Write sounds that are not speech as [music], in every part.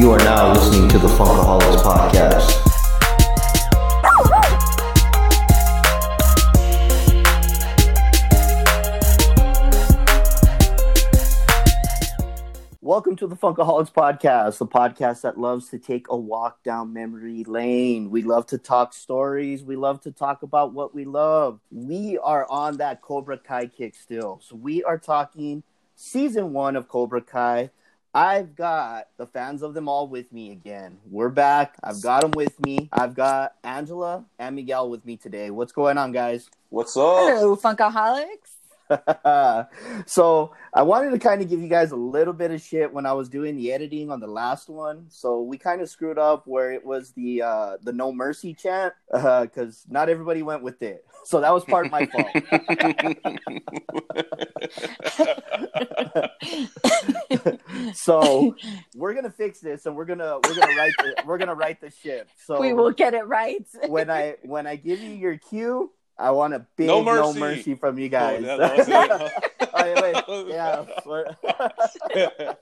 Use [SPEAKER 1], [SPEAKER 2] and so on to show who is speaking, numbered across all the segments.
[SPEAKER 1] You are now listening to the Funkaholiks Podcast. Welcome to the Funkaholiks Podcast, the podcast that loves to take a walk down memory lane. We love to talk stories. We love to talk about what we love. We are on that Cobra Kai kick still. So we are talking season one of Cobra Kai. I've got the fans of them all with me again. We're back. I've got them with me. I've got Angela and Miguel with me today. What's going on, guys?
[SPEAKER 2] What's up?
[SPEAKER 3] Hello, Funkaholiks. [laughs]
[SPEAKER 1] so I wanted to kind of give you guys a little bit of shit when I was doing the editing on the last one. So we kind of screwed up where it was the uh, the no mercy chant because uh, not everybody went with it. [laughs] So that was part of my fault. [laughs] so we're gonna fix this, and we're gonna we're gonna write the, we're gonna write the shit. So
[SPEAKER 3] we will get it right.
[SPEAKER 1] when I when I give you your cue, I want a big no mercy, no mercy from you guys. Oh, that, that oh, [laughs] wait, [laughs] yeah.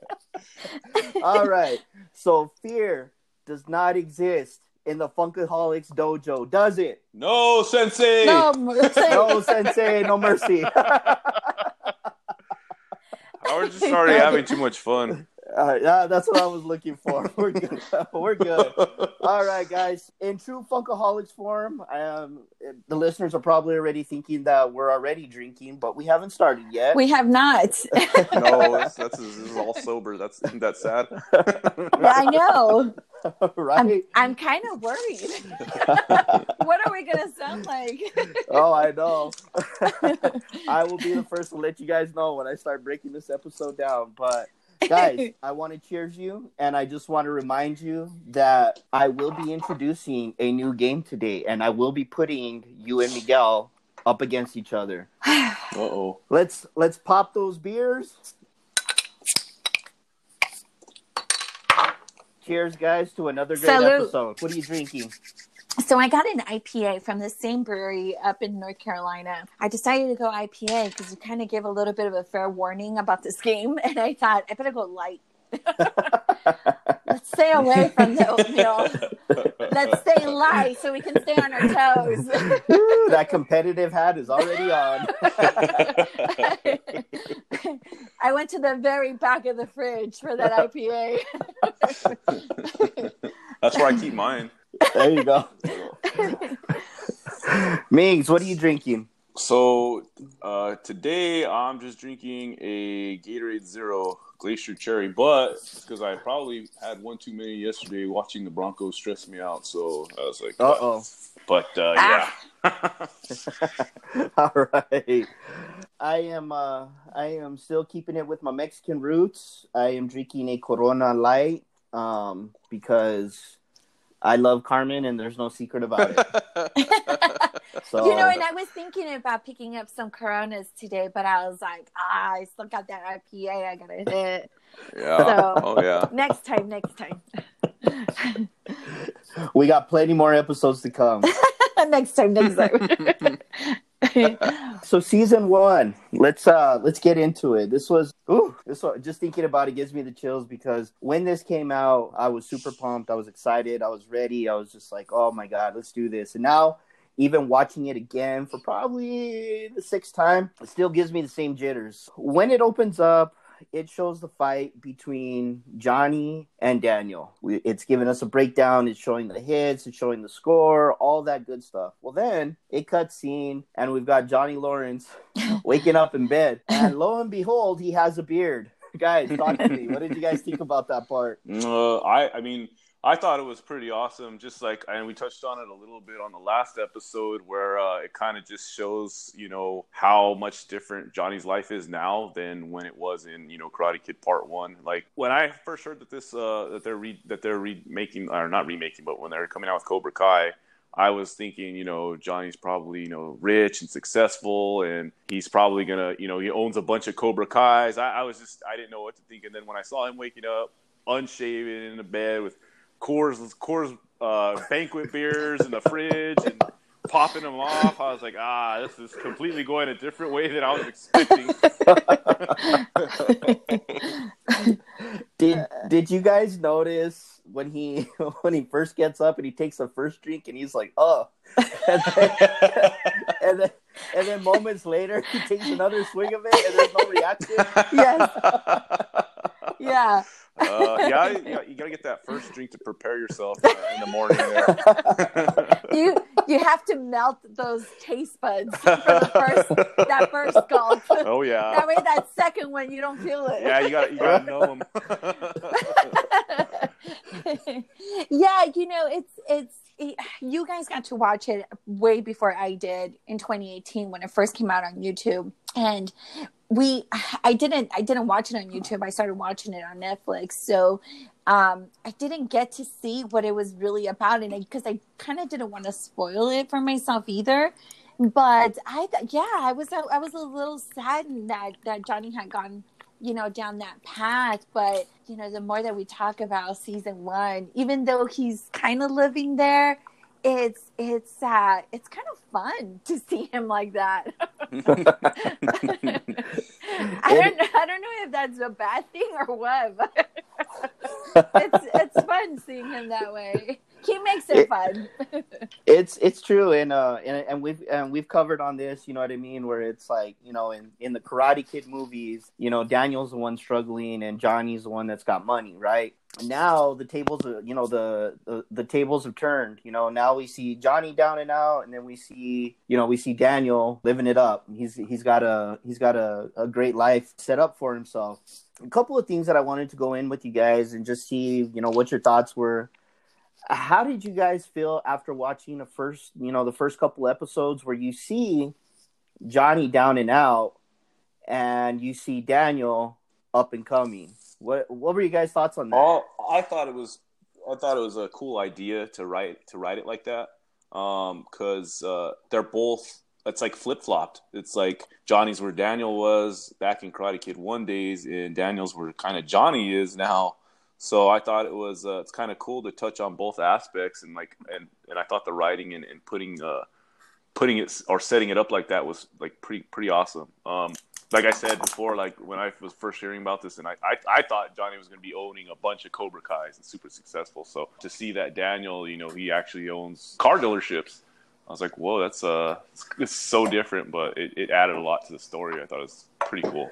[SPEAKER 1] [laughs] All right. So fear does not exist in the Funkaholiks dojo, does it?
[SPEAKER 2] No, sensei.
[SPEAKER 3] No,
[SPEAKER 1] sensei. no, sensei. No mercy.
[SPEAKER 2] I was just already having too much fun.
[SPEAKER 1] Uh, yeah, that's what I was looking for. [laughs] We're good. [laughs] We're good. All right, [laughs] guys. In true Funkaholiks form, um, the listeners are probably already thinking that we're already drinking, but we haven't started yet.
[SPEAKER 3] We have not.
[SPEAKER 2] no, that's, that's this is all sober. That's isn't that sad?
[SPEAKER 3] yeah, I know.
[SPEAKER 1] right.
[SPEAKER 3] I'm, I'm kind of worried. what are we gonna sound like?
[SPEAKER 1] oh, I know. I will be the first to let you guys know when I start breaking this episode down, but guys, [laughs] I want to cheers you, and I just want to remind you that I will be introducing a new game today, and I will be putting you and Miguel up against each other. [sighs]
[SPEAKER 2] uh oh.
[SPEAKER 1] Let's let's pop those beers. Cheers, guys, to another great Salute. episode. What are you drinking?
[SPEAKER 3] So I got an IPA from the same brewery up in North Carolina. I decided to go IPA because you kind of give a little bit of a fair warning about this game, [laughs] and I thought I better go light. [laughs] Let's stay away from the oatmeal. Let's stay light so we can stay on our toes. [laughs]
[SPEAKER 1] that competitive hat is already on.
[SPEAKER 3] I went to the very back of the fridge for that IPA.
[SPEAKER 2] That's where I keep mine.
[SPEAKER 1] There you go. [laughs] Migs, what are you drinking?
[SPEAKER 2] So uh, today I'm just drinking a Gatorade Zero Glacier Cherry, but because I probably had one too many yesterday, watching the Broncos stress me out. So I was like,
[SPEAKER 1] uh oh.
[SPEAKER 2] But uh, yeah. [laughs]
[SPEAKER 1] All right. I am uh, I am still keeping it with my Mexican roots. I am drinking a Corona Light um, because I love Carmen, and there's no secret about
[SPEAKER 3] it. [laughs] so, you know, and I was thinking about picking up some Coronas today, but I was like, ah, I still got that IPA I gotta hit.
[SPEAKER 2] Yeah. So, oh yeah.
[SPEAKER 3] Next time, next time.
[SPEAKER 1] we got plenty more episodes to come. [laughs]
[SPEAKER 3] next time, next time. [laughs] [laughs]
[SPEAKER 1] so season one, let's uh let's get into it. This was ooh, this was, just thinking about it gives me the chills because when this came out, I was super pumped. I was excited. I was ready. I was just like, oh my god, let's do this. And now even watching it again for probably the sixth time, it still gives me the same jitters. When it opens up, it shows the fight between Johnny and Daniel. It's giving us a breakdown. It's showing the hits. It's showing the score. All that good stuff. Well, then it cuts scene, and we've got Johnny Lawrence [laughs] waking up in bed, and lo and behold, he has a beard. [laughs] guys, talk to me. What did you guys think about that part?
[SPEAKER 2] Uh, I, I mean I thought it was pretty awesome. Just like, and we touched on it a little bit on the last episode, where uh, it kind of just shows, you know, how much different Johnny's life is now than when it was in, you know, Karate Kid Part One. Like when I first heard that this, uh, that they're re- that they're remaking or not remaking, but when they're coming out with Cobra Kai. I was thinking, you know, Johnny's probably, you know, rich and successful, and he's probably gonna, you know, he owns a bunch of Cobra Kais. I, I was just, I didn't know what to think, and then when I saw him waking up, unshaven in the bed with Coors Coors uh, banquet beers in the fridge and popping them off. I was like, ah, this is completely going a different way than I was expecting.
[SPEAKER 1] Did Did you guys notice when he [laughs] when he first gets up and he takes the first drink and he's like, oh, and then, [laughs] and then, and then moments later he takes another swing of it and there's no reaction. [laughs]
[SPEAKER 3] Yes. Yeah.
[SPEAKER 2] Uh, yeah, [laughs] you, you gotta get that first drink to prepare yourself uh, in the morning. There. [laughs]
[SPEAKER 3] You you have to melt those taste buds for the first that first gulp. [laughs]
[SPEAKER 2] oh yeah.
[SPEAKER 3] That way, that second one you don't feel it.
[SPEAKER 2] Yeah, you got you gotta know them.
[SPEAKER 3] yeah, you know, it's it's it, you guys got to watch it way before I did in 2018 when it first came out on YouTube, and we I didn't I didn't watch it on YouTube. I started watching it on Netflix, so um, I didn't get to see what it was really about, and because I, I kind of didn't want to spoil it for myself either. But I, yeah, I was I was a little saddened that that Johnny had gone you know down that path but you know the more that we talk about season one even though he's kind of living there it's it's uh it's kind of fun to [laughs] see him like that. [laughs] I don't i don't know if that's a bad thing or what but [laughs] it's it's fun seeing him that way he makes it,
[SPEAKER 1] It-
[SPEAKER 3] fun. [laughs]
[SPEAKER 1] It's it's true and uh and, and we've and we've covered on this you know what i mean where it's like you know in in the karate kid movies you know daniel's the one struggling and johnny's the one that's got money right? Now the tables are you know the, the the tables have turned you know? Now we see johnny down and out and then we see you know we see daniel living it up. He's he's got a he's got a, a great life set up for himself. A couple of things that i wanted to go in with you guys and just see you know what your thoughts were how did you guys feel after watching the first you know the first couple episodes where you see johnny down and out and you see daniel up and coming what what were you guys thoughts on that
[SPEAKER 2] All I thought it was, I thought it was a cool idea to write to write it like that, because uh, they're both. It's like flip flopped. It's like Johnny's where Daniel was back in Karate Kid one days, and Daniel's where kind of Johnny is now. So I thought it was uh, it's kind of cool to touch on both aspects, and like and and I thought the writing and, and putting uh putting it or setting it up like that was like pretty pretty awesome. Um, like I said before, like when I was first hearing about this, and I, I, I thought Johnny was going to be owning a bunch of Cobra Kai's and super successful. So to see that Daniel, you know, he actually owns car dealerships, I was like, whoa, that's uh, it's, it's so different, but it, it added a lot to the story. I thought it was pretty cool.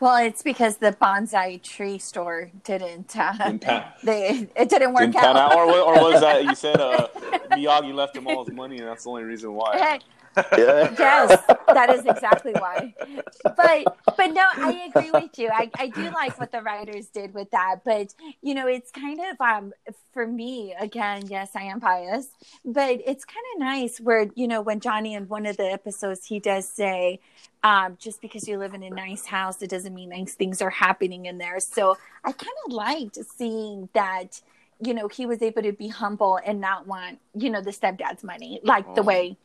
[SPEAKER 3] Well it's because the bonsai tree store didn't uh,
[SPEAKER 2] Didn't pan- [laughs]
[SPEAKER 3] they it didn't work
[SPEAKER 2] Didn't
[SPEAKER 3] out,
[SPEAKER 2] out, or, or was that you said uh, [laughs] Miyagi left him all his money, and that's the only reason why.
[SPEAKER 1] Yeah. [laughs]
[SPEAKER 3] yes, that is exactly why. But but no, I agree with you. I, I do like what the writers did with that. But you know, it's kind of um for me again. Yes, I am biased, but it's kind of nice where you know when Johnny in one of the episodes he does say, um, just because you live in a nice house, it doesn't mean nice things are happening in there. So I kind of liked seeing that. You know, he was able to be humble and not want, you know, the stepdad's money, like the
[SPEAKER 2] Oh.
[SPEAKER 3] way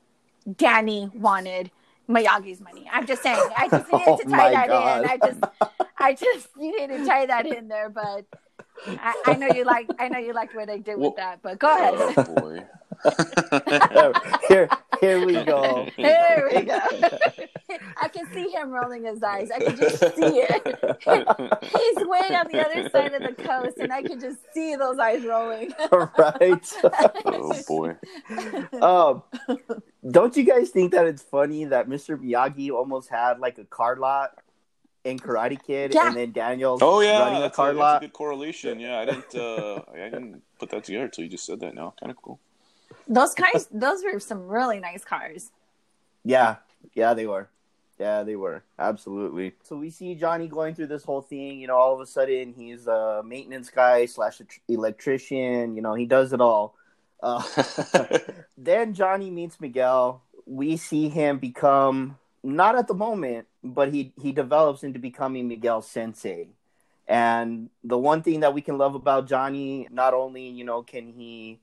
[SPEAKER 3] Danny wanted Miyagi's money. I'm just saying. I just [laughs] oh needed
[SPEAKER 1] Oh
[SPEAKER 3] to
[SPEAKER 1] my
[SPEAKER 3] tie that
[SPEAKER 1] God.
[SPEAKER 3] in. I just, I just [laughs] needed to tie that in there. But I, I know you like, I know you liked what they did
[SPEAKER 2] Well-
[SPEAKER 3] with that. But go ahead.
[SPEAKER 2] Oh boy. [laughs]
[SPEAKER 1] here here we go
[SPEAKER 3] Here we go. [laughs] I can see him rolling his eyes. I can just see it. [laughs] He's way on the other side of the coast, and I can just see those eyes rolling.
[SPEAKER 1] right
[SPEAKER 2] oh boy.
[SPEAKER 1] um don't you guys think that it's funny that mr miyagi almost had like a car lot in karate kid
[SPEAKER 3] Yeah.
[SPEAKER 1] and then daniel's
[SPEAKER 2] Oh yeah,
[SPEAKER 1] running a car
[SPEAKER 2] a, that's a good correlation. Yeah, I didn't. Uh, I didn't put that together until you just said that. Now, kind of cool.
[SPEAKER 3] Those cars, those were some really nice cars.
[SPEAKER 1] Yeah, yeah, they were. Yeah, they were. Absolutely. So we see Johnny going through this whole thing. You know, all of a sudden he's a maintenance guy slash electrician. You know, he does it all. Uh, [laughs] then Johnny meets Miguel. We see him become not at the moment, but he he develops into becoming Miguel sensei. And the one thing that we can love about Johnny, not only you know can he,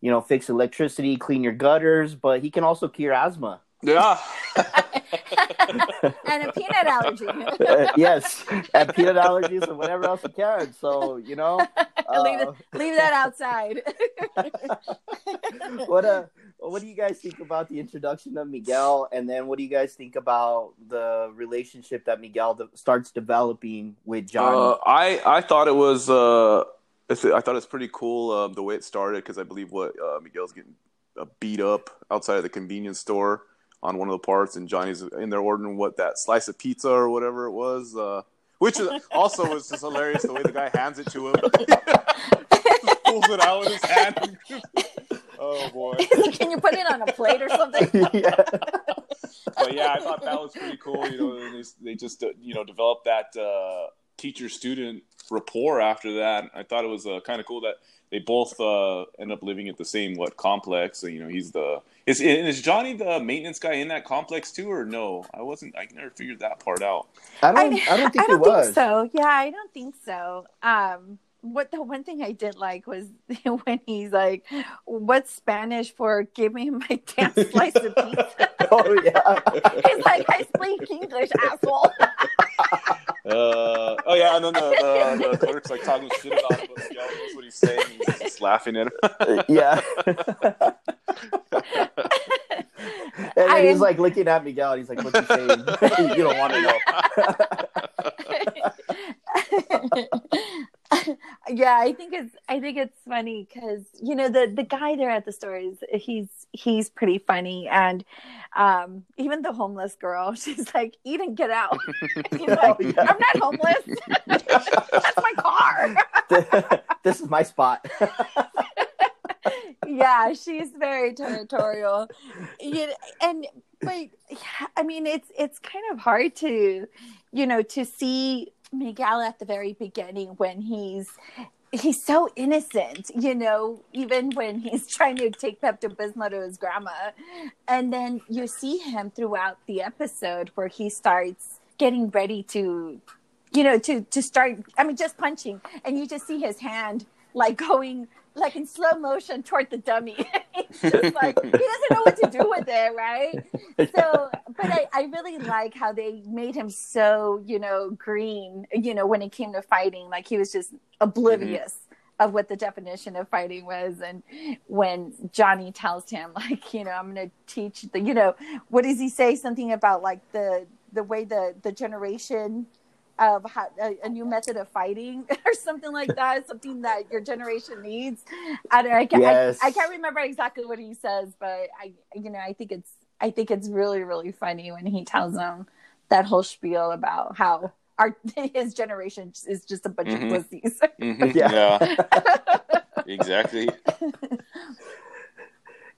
[SPEAKER 1] you know, fix electricity, clean your gutters, but he can also cure asthma.
[SPEAKER 2] Yeah. [laughs]
[SPEAKER 3] and a peanut allergy. [laughs]
[SPEAKER 1] Uh, yes, and peanut allergies and whatever else he can. So you know, [laughs]
[SPEAKER 3] leave,
[SPEAKER 1] uh,
[SPEAKER 3] it, leave that outside.
[SPEAKER 1] what a what do you guys think about the introduction of Miguel, and then what do you guys think about the relationship that Miguel de- starts developing with John?
[SPEAKER 2] Uh, I I thought it was uh, I thought it's pretty cool uh, the way it started because I believe what uh, Miguel's getting uh, beat up outside of the convenience store on one of the parts, and Johnny's in there ordering what that slice of pizza or whatever it was, uh, which [laughs] also was just hilarious the way the guy hands it to him, [laughs] pulls it out with his hand. [laughs] oh boy!
[SPEAKER 3] Can you put it on a plate or something?
[SPEAKER 1] yeah.
[SPEAKER 2] but yeah, I thought that was pretty cool. You know, they, they just uh, you know developed that uh, teacher student rapport after that. I thought it was uh, kind of cool that they both uh, end up living at the same what complex. So, you know, he's the is is Johnny the maintenance guy in that complex too, or no? I wasn't. I never figured that part out.
[SPEAKER 1] I don't. I, don't think [laughs]
[SPEAKER 3] I don't
[SPEAKER 1] it was.
[SPEAKER 3] think so. Yeah, I don't think so. Um, what the one thing I did like was [laughs] when he's like, "What's Spanish for give me my [laughs] damn slice of pizza?"
[SPEAKER 1] Oh yeah.
[SPEAKER 3] he's like, "I speak English, asshole."
[SPEAKER 2] Uh, oh yeah, and then the, the, the clerk's like talking shit about him, but Miguel knows what he's saying. He's just [laughs] laughing at him.
[SPEAKER 1] yeah. [laughs] and then
[SPEAKER 3] I-
[SPEAKER 1] he's like looking at Miguel. And he's like, "What's he saying? [laughs] you don't want to know." [laughs]
[SPEAKER 3] yeah, I think it's I think it's funny because you know the the guy there at the store is he's he's pretty funny and um even the homeless girl [laughs] she's like eat and get out. [laughs] He's like
[SPEAKER 1] Oh, yeah.
[SPEAKER 3] I'm not homeless. That's my car.
[SPEAKER 1] this is my spot.
[SPEAKER 3] yeah, she's very territorial. You know, and but yeah, I mean, it's it's kind of hard to, you know, to see Miguel at the very beginning when he's he's so innocent, you know, even when he's [laughs] trying to take Pepto Bismol to his grandma, and then you see him throughout the episode where he starts getting ready to, you know, to to start. I mean, just punching, and you just see his hand like [laughs] going like in slow motion toward the dummy. [laughs] Just like he doesn't know what to do with it, right? [laughs] So, but I, I really like how they made him so you know green. You know, when it came to fighting, like he was just oblivious. Mm-hmm. Of what the definition of fighting was, and when Johnny tells him, like, you know, I'm going to teach the, you know, what does he say? Something about like the the way the the generation of how, a, a new method of fighting [laughs] or something like that, something that your generation needs. I don't. I can't,
[SPEAKER 1] Yes.
[SPEAKER 3] I, I can't remember exactly what he says, but I, you know, I think it's I think it's really really funny when he tells them that whole spiel about how our [laughs] his generation is just a bunch
[SPEAKER 2] Mhm.
[SPEAKER 3] of pussies.
[SPEAKER 2] Mhm, [laughs]
[SPEAKER 1] Yeah.
[SPEAKER 2] yeah, exactly.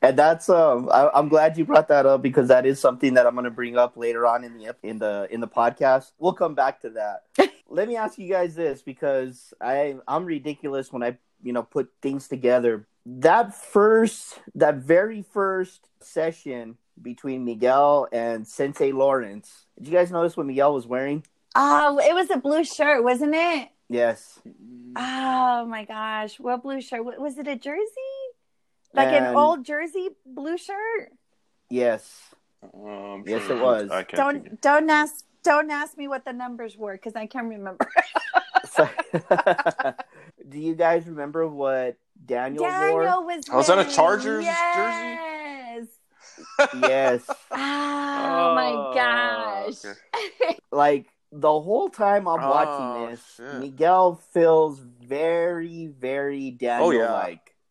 [SPEAKER 1] And that's um, I, I'm glad you brought that up because that is something that I'm going to bring up later on in the in the in the podcast. We'll come back to that. [laughs] Let me ask you guys this because I I'm ridiculous when I you know put things together. That first, that very first session between Miguel and Sensei Lawrence. Did you guys notice what Miguel was wearing?
[SPEAKER 3] Oh, it was a blue shirt, wasn't it?
[SPEAKER 1] Yes.
[SPEAKER 3] Oh my gosh, what blue shirt? Was it a jersey? Like an old jersey blue shirt?
[SPEAKER 1] Yes.
[SPEAKER 2] Um,
[SPEAKER 1] Yes, it was.
[SPEAKER 2] I
[SPEAKER 3] Don't
[SPEAKER 2] think
[SPEAKER 3] don't ask don't ask me what the numbers were because I can't remember. [laughs]
[SPEAKER 1] So- [laughs] Do you guys remember what Daniel, wore?
[SPEAKER 3] Daniel was.
[SPEAKER 2] Oh, was that a
[SPEAKER 3] wearing-
[SPEAKER 2] Chargers jersey?
[SPEAKER 3] yes.
[SPEAKER 1] Yes. [laughs]
[SPEAKER 3] Oh, my gosh.
[SPEAKER 2] okay.
[SPEAKER 1] like the whole time I'm
[SPEAKER 2] Oh,
[SPEAKER 1] watching this,
[SPEAKER 2] shit.
[SPEAKER 1] Miguel feels very, very Daniel
[SPEAKER 2] Oh, yeah.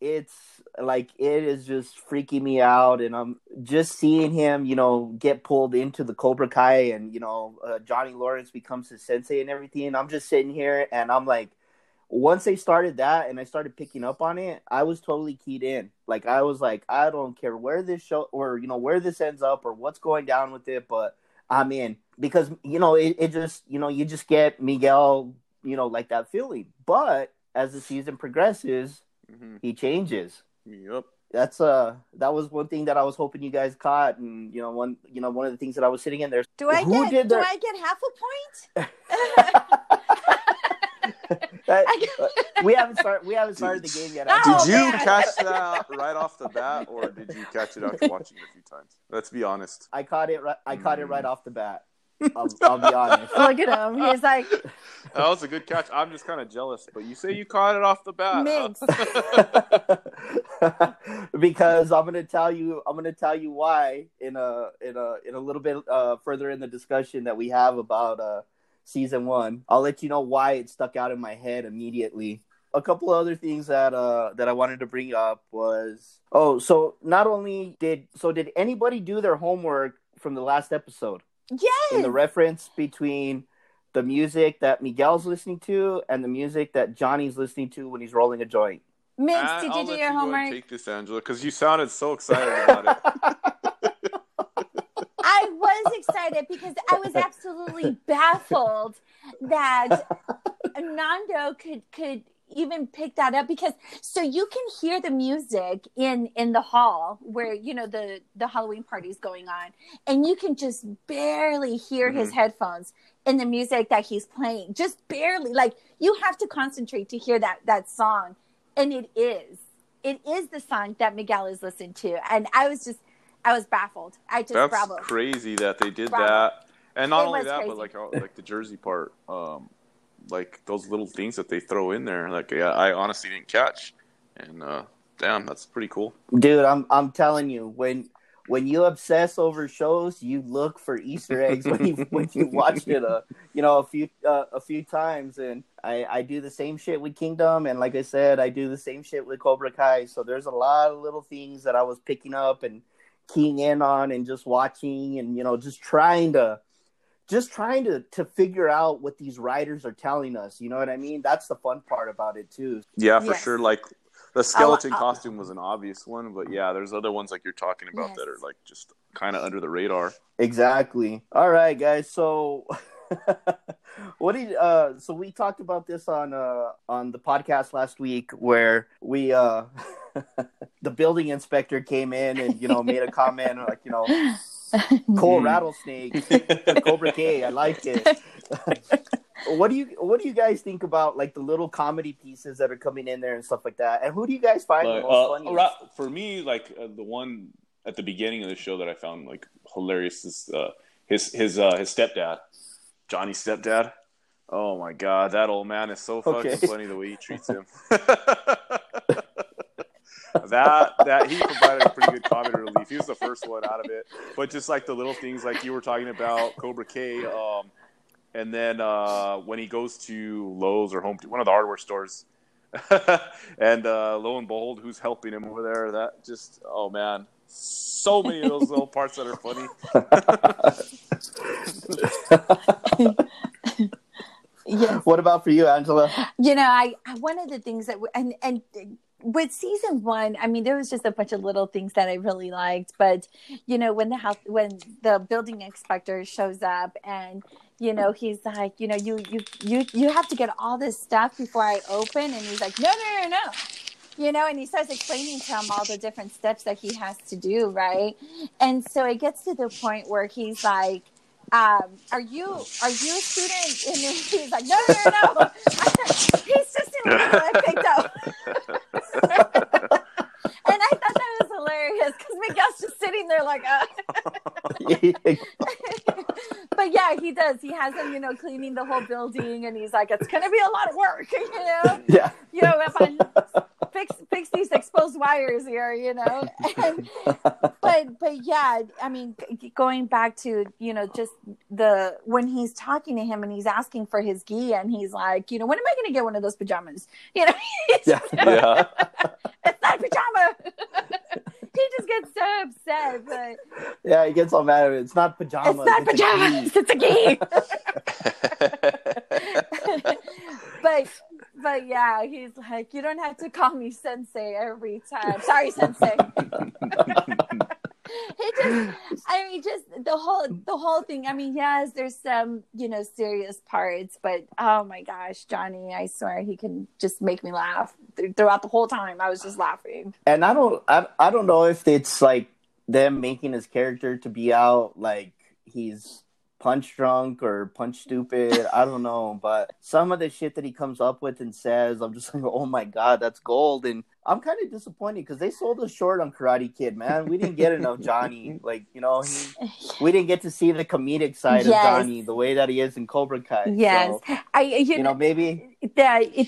[SPEAKER 1] It's like it is just freaking me out, and I'm just seeing him, you know, get pulled into the Cobra Kai, and you know, uh, Johnny Lawrence becomes his sensei and everything. I'm just sitting here, and I'm like, once they started that, and I started picking up on it, I was totally keyed in. Like I was like, I don't care where this show or you know where this ends up or what's going down with it, but I'm in because you know it, it just you know you just get Miguel you know like that feeling. But as the season progresses,
[SPEAKER 2] Mhm.
[SPEAKER 1] he changes.
[SPEAKER 2] Yep.
[SPEAKER 1] That's uh that was one thing that I was hoping you guys caught, and you know one you know one of the things that I was sitting in there.
[SPEAKER 3] Do I
[SPEAKER 1] Who
[SPEAKER 3] get
[SPEAKER 1] did
[SPEAKER 3] do
[SPEAKER 1] the-
[SPEAKER 3] I get half a point? [laughs] [laughs]
[SPEAKER 1] That-
[SPEAKER 3] I-
[SPEAKER 1] we haven't started we haven't started the game yet.
[SPEAKER 3] No. Oh,
[SPEAKER 2] Did you
[SPEAKER 3] man.
[SPEAKER 2] catch that [laughs] right off the bat, or did you catch it after watching it a few times? Let's be honest.
[SPEAKER 1] I caught it right. I caught it
[SPEAKER 2] Mm.
[SPEAKER 1] right off the bat. I'll, I'll be honest.
[SPEAKER 3] Look at him. He's like [laughs]
[SPEAKER 2] That was a good catch. I'm just kind of jealous, but you say you caught it off the bat.
[SPEAKER 3] Migs. [laughs]
[SPEAKER 1] because I'm gonna tell you, I'm gonna tell you why in a in a in a little bit uh, further in the discussion that we have about uh, season one. I'll let you know why it stuck out in my head immediately. A couple of other things that uh that I wanted to bring up was oh so not only did so did anybody do their homework from the last episode
[SPEAKER 3] yes.
[SPEAKER 1] in the reference between the music that Miguel's listening to and the music that Johnny's listening to when he's rolling a joint.
[SPEAKER 3] Migs,
[SPEAKER 2] Ah,
[SPEAKER 3] did
[SPEAKER 2] I'll
[SPEAKER 3] you do your
[SPEAKER 2] go and
[SPEAKER 3] homework?
[SPEAKER 2] Take this, Angela, because you sounded so excited about it. [laughs]
[SPEAKER 3] I was excited because I was absolutely baffled that [laughs] Nando could could even pick that up because so you can hear the music in in the hall where you know the the Halloween party's going on and you can just barely hear his headphones in the music that he's playing. Just barely like you have to concentrate to hear that that song and it is it is the song that Miguel is listening to and I was just I was baffled. I just
[SPEAKER 2] That's
[SPEAKER 3] bravo.
[SPEAKER 2] crazy that they did
[SPEAKER 3] Bravo.
[SPEAKER 2] that, and not
[SPEAKER 3] It
[SPEAKER 2] only that,
[SPEAKER 3] crazy.
[SPEAKER 2] but like uh, like the Jersey part, um, like those little things that they throw in there. Like yeah, I honestly didn't catch, and uh, damn, that's pretty cool.
[SPEAKER 1] Dude, I'm I'm telling you, when when you obsess over shows, you look for Easter eggs when you when you watch it a you know a few uh, a few times, and I I do the same shit with Kingdom, and like I said, I do the same shit with Cobra Kai. So there's a lot of little things that I was picking up and keying in on, and just watching, and you know, just trying to just trying to to figure out what these writers are telling us. You know what I mean? That's the fun part about it too.
[SPEAKER 2] Yeah, for
[SPEAKER 3] Yes.
[SPEAKER 2] sure. Like the skeleton
[SPEAKER 3] I'll-
[SPEAKER 2] costume was an obvious one, but yeah, there's other ones like you're talking about
[SPEAKER 3] Yes.
[SPEAKER 2] that are like just kind of under the radar.
[SPEAKER 1] Exactly. All right, guys. So, [laughs] what did uh? So we talked about this on uh on the podcast last week, where we uh, [laughs] the building inspector came in and you know made a comment like you know [laughs] cool
[SPEAKER 2] Mhm.
[SPEAKER 1] rattlesnake, [laughs] Cobra K. I like it. [laughs] what do you What do you guys think about like the little comedy pieces that are coming in there and stuff like that? And who do you guys find
[SPEAKER 2] Like,
[SPEAKER 1] the most
[SPEAKER 2] uh,
[SPEAKER 1] funny?
[SPEAKER 2] ra- for me, like uh, the one at the beginning of the show that I found like hilarious is uh, his his uh, his stepdad, Johnny's stepdad. Oh my god, that old man is so fucking
[SPEAKER 1] Okay.
[SPEAKER 2] funny the way he treats him. That that he provided a pretty good [laughs] comedy relief. He was the first one out of it, but just like the little things like you were talking about Cobra K, um, and then uh, when he goes to Lowe's or Home, to one of the hardware stores, [laughs] and uh, lo and behold, who's helping him over there? That just oh man, so many of those little parts that are funny. [laughs]
[SPEAKER 3] yes
[SPEAKER 1] what about for you, Angela?
[SPEAKER 3] you know I, I one of the things that and and with season one i mean there was just a bunch of little things that i really liked but you know when the house when the building inspector shows up and you know he's like you know you you you you have to get all this stuff before i open. And he's like no no no no you know and he starts explaining to him all the different steps that he has to do right? And so it gets to the point where he's like um, are you are you a student? And he's like, no, no, no, no. he's just in I picked up. and I thought that was hilarious because Miguel's just sitting there like, uh. [laughs] but yeah, he does. He has him, you know, cleaning the whole building, and he's like, it's gonna be a lot of work, [laughs] you know.
[SPEAKER 1] yeah.
[SPEAKER 3] You know, if I fix fix these exposed wires here, you know. And, [laughs] but but yeah, I mean, going back to you know just the when he's talking to him and he's asking for his gi, and he's like, you know, when am I to get one of those pajamas? You know,
[SPEAKER 1] yeah.
[SPEAKER 2] yeah,
[SPEAKER 3] it's not a pajama. He just gets so upset, but
[SPEAKER 1] Yeah, he gets all mad at it. It's not pajamas.
[SPEAKER 3] it's not
[SPEAKER 1] it's
[SPEAKER 3] pajamas.
[SPEAKER 1] key.
[SPEAKER 3] It's a game. [laughs] [laughs] but but yeah, he's like, you don't have to call me sensei every time. Sorry, sensei. [laughs] [laughs] it just I mean just the whole the whole thing. I mean, yes, there's some, you know, serious parts, but oh my gosh, Johnny, I swear he can just make me laugh th- throughout the whole time. I was just laughing.
[SPEAKER 1] and I don't I, I don't know if it's like them making his character to be out like he's punch drunk or punch stupid. I don't know, but some of the shit that he comes up with and says, I'm just like, oh my god, that's gold. And I'm kind of disappointed because they sold us short on Karate Kid, man. We didn't get enough Johnny. [laughs] Like, you know, he, [laughs] we didn't get to see the comedic side
[SPEAKER 3] Yes.
[SPEAKER 1] of Johnny the way that he is in Cobra Kai.
[SPEAKER 3] Yes,
[SPEAKER 1] So,
[SPEAKER 3] I you,
[SPEAKER 1] you
[SPEAKER 3] know
[SPEAKER 1] know, maybe.
[SPEAKER 3] the,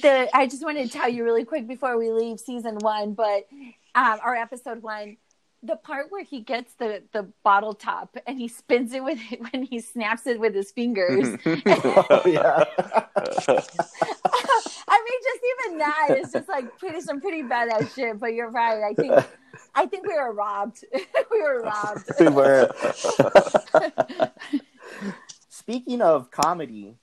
[SPEAKER 3] the I just wanted to tell you really quick before we leave season one, but um, or episode one, the part where he gets the the bottle top and he spins it with it [laughs] when he snaps it with his fingers.
[SPEAKER 1] oh, yeah.
[SPEAKER 3] I mean, just even that is just like pretty some pretty badass shit. But you're right. I think [laughs] I think we were robbed. [laughs] we were robbed.
[SPEAKER 1] we were. [laughs] Speaking of comedy,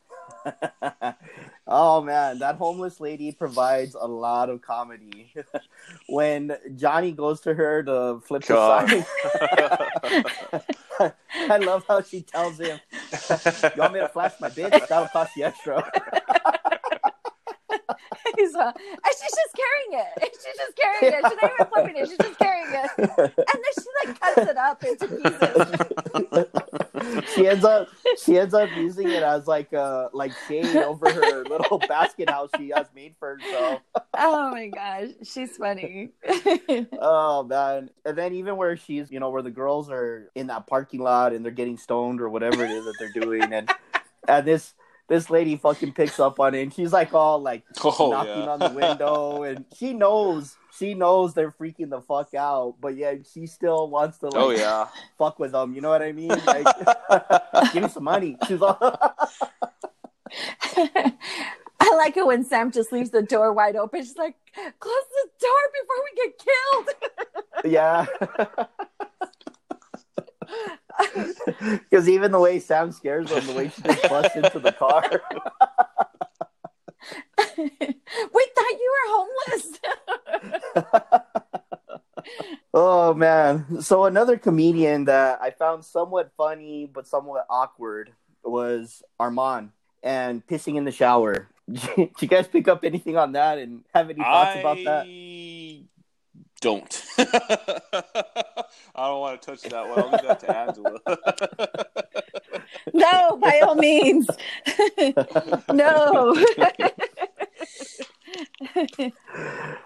[SPEAKER 1] oh man, that homeless lady provides a lot of comedy. when Johnny goes to her to flip
[SPEAKER 2] God.
[SPEAKER 1] the sign, I love how she tells him, "You want me to flash my bitch? That'll cost you extra." [laughs]
[SPEAKER 3] He's, uh, and she's just carrying it. [laughs] She's just carrying it. She's not even flipping it. She's just carrying it. And then she like cuts it up into pieces. [laughs]
[SPEAKER 1] she ends up she ends up using it as like uh like shade over her little basket house she has made for herself.
[SPEAKER 3] Oh my gosh, she's funny.
[SPEAKER 1] Oh man. And then even where she's you know, where the girls are in that parking lot and they're getting stoned or whatever it is that they're doing and and this this lady fucking picks up on it and she's like all like [laughs]
[SPEAKER 2] Oh,
[SPEAKER 1] knocking
[SPEAKER 2] yeah.
[SPEAKER 1] on the window and she knows she knows they're freaking the fuck out, but yeah, she still wants to oh, like
[SPEAKER 2] Oh yeah.
[SPEAKER 1] fuck with them. You know what I mean? Like, [laughs] give me some money. She's all, [laughs]
[SPEAKER 3] I like it when Sam just leaves the door wide open. She's like, close the door before we get killed.
[SPEAKER 1] yeah. [laughs] Because even the way Sam scares them, the way she just busts into the car. [laughs]
[SPEAKER 3] we thought you were homeless. [laughs]
[SPEAKER 1] oh man! So another comedian that I found somewhat funny but somewhat awkward was Armand and pissing in the shower. Did you guys pick up anything on that and have any thoughts about that? [laughs]
[SPEAKER 2] I don't. I don't want to touch that one. I'll leave that to Angela.
[SPEAKER 3] no, by all means. [laughs] no. [laughs]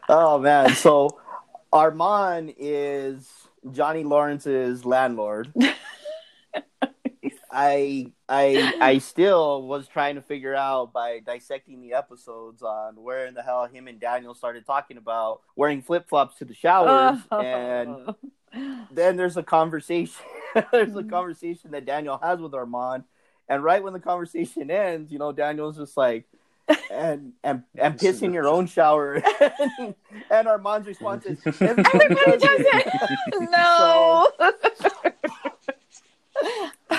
[SPEAKER 1] Oh man! So Armand is Johnny Lawrence's landlord. I I I [laughs] still was trying to figure out by dissecting the episodes on where in the hell him and Daniel started talking about wearing flip flops to the showers, [laughs] and then there's a conversation. [laughs] there's a mm-hmm. conversation that Daniel has with Armand, and right when the conversation ends, you know, Daniel's just like, and and and piss in your own shower, and Armand's response is,
[SPEAKER 3] Everybody does it. no.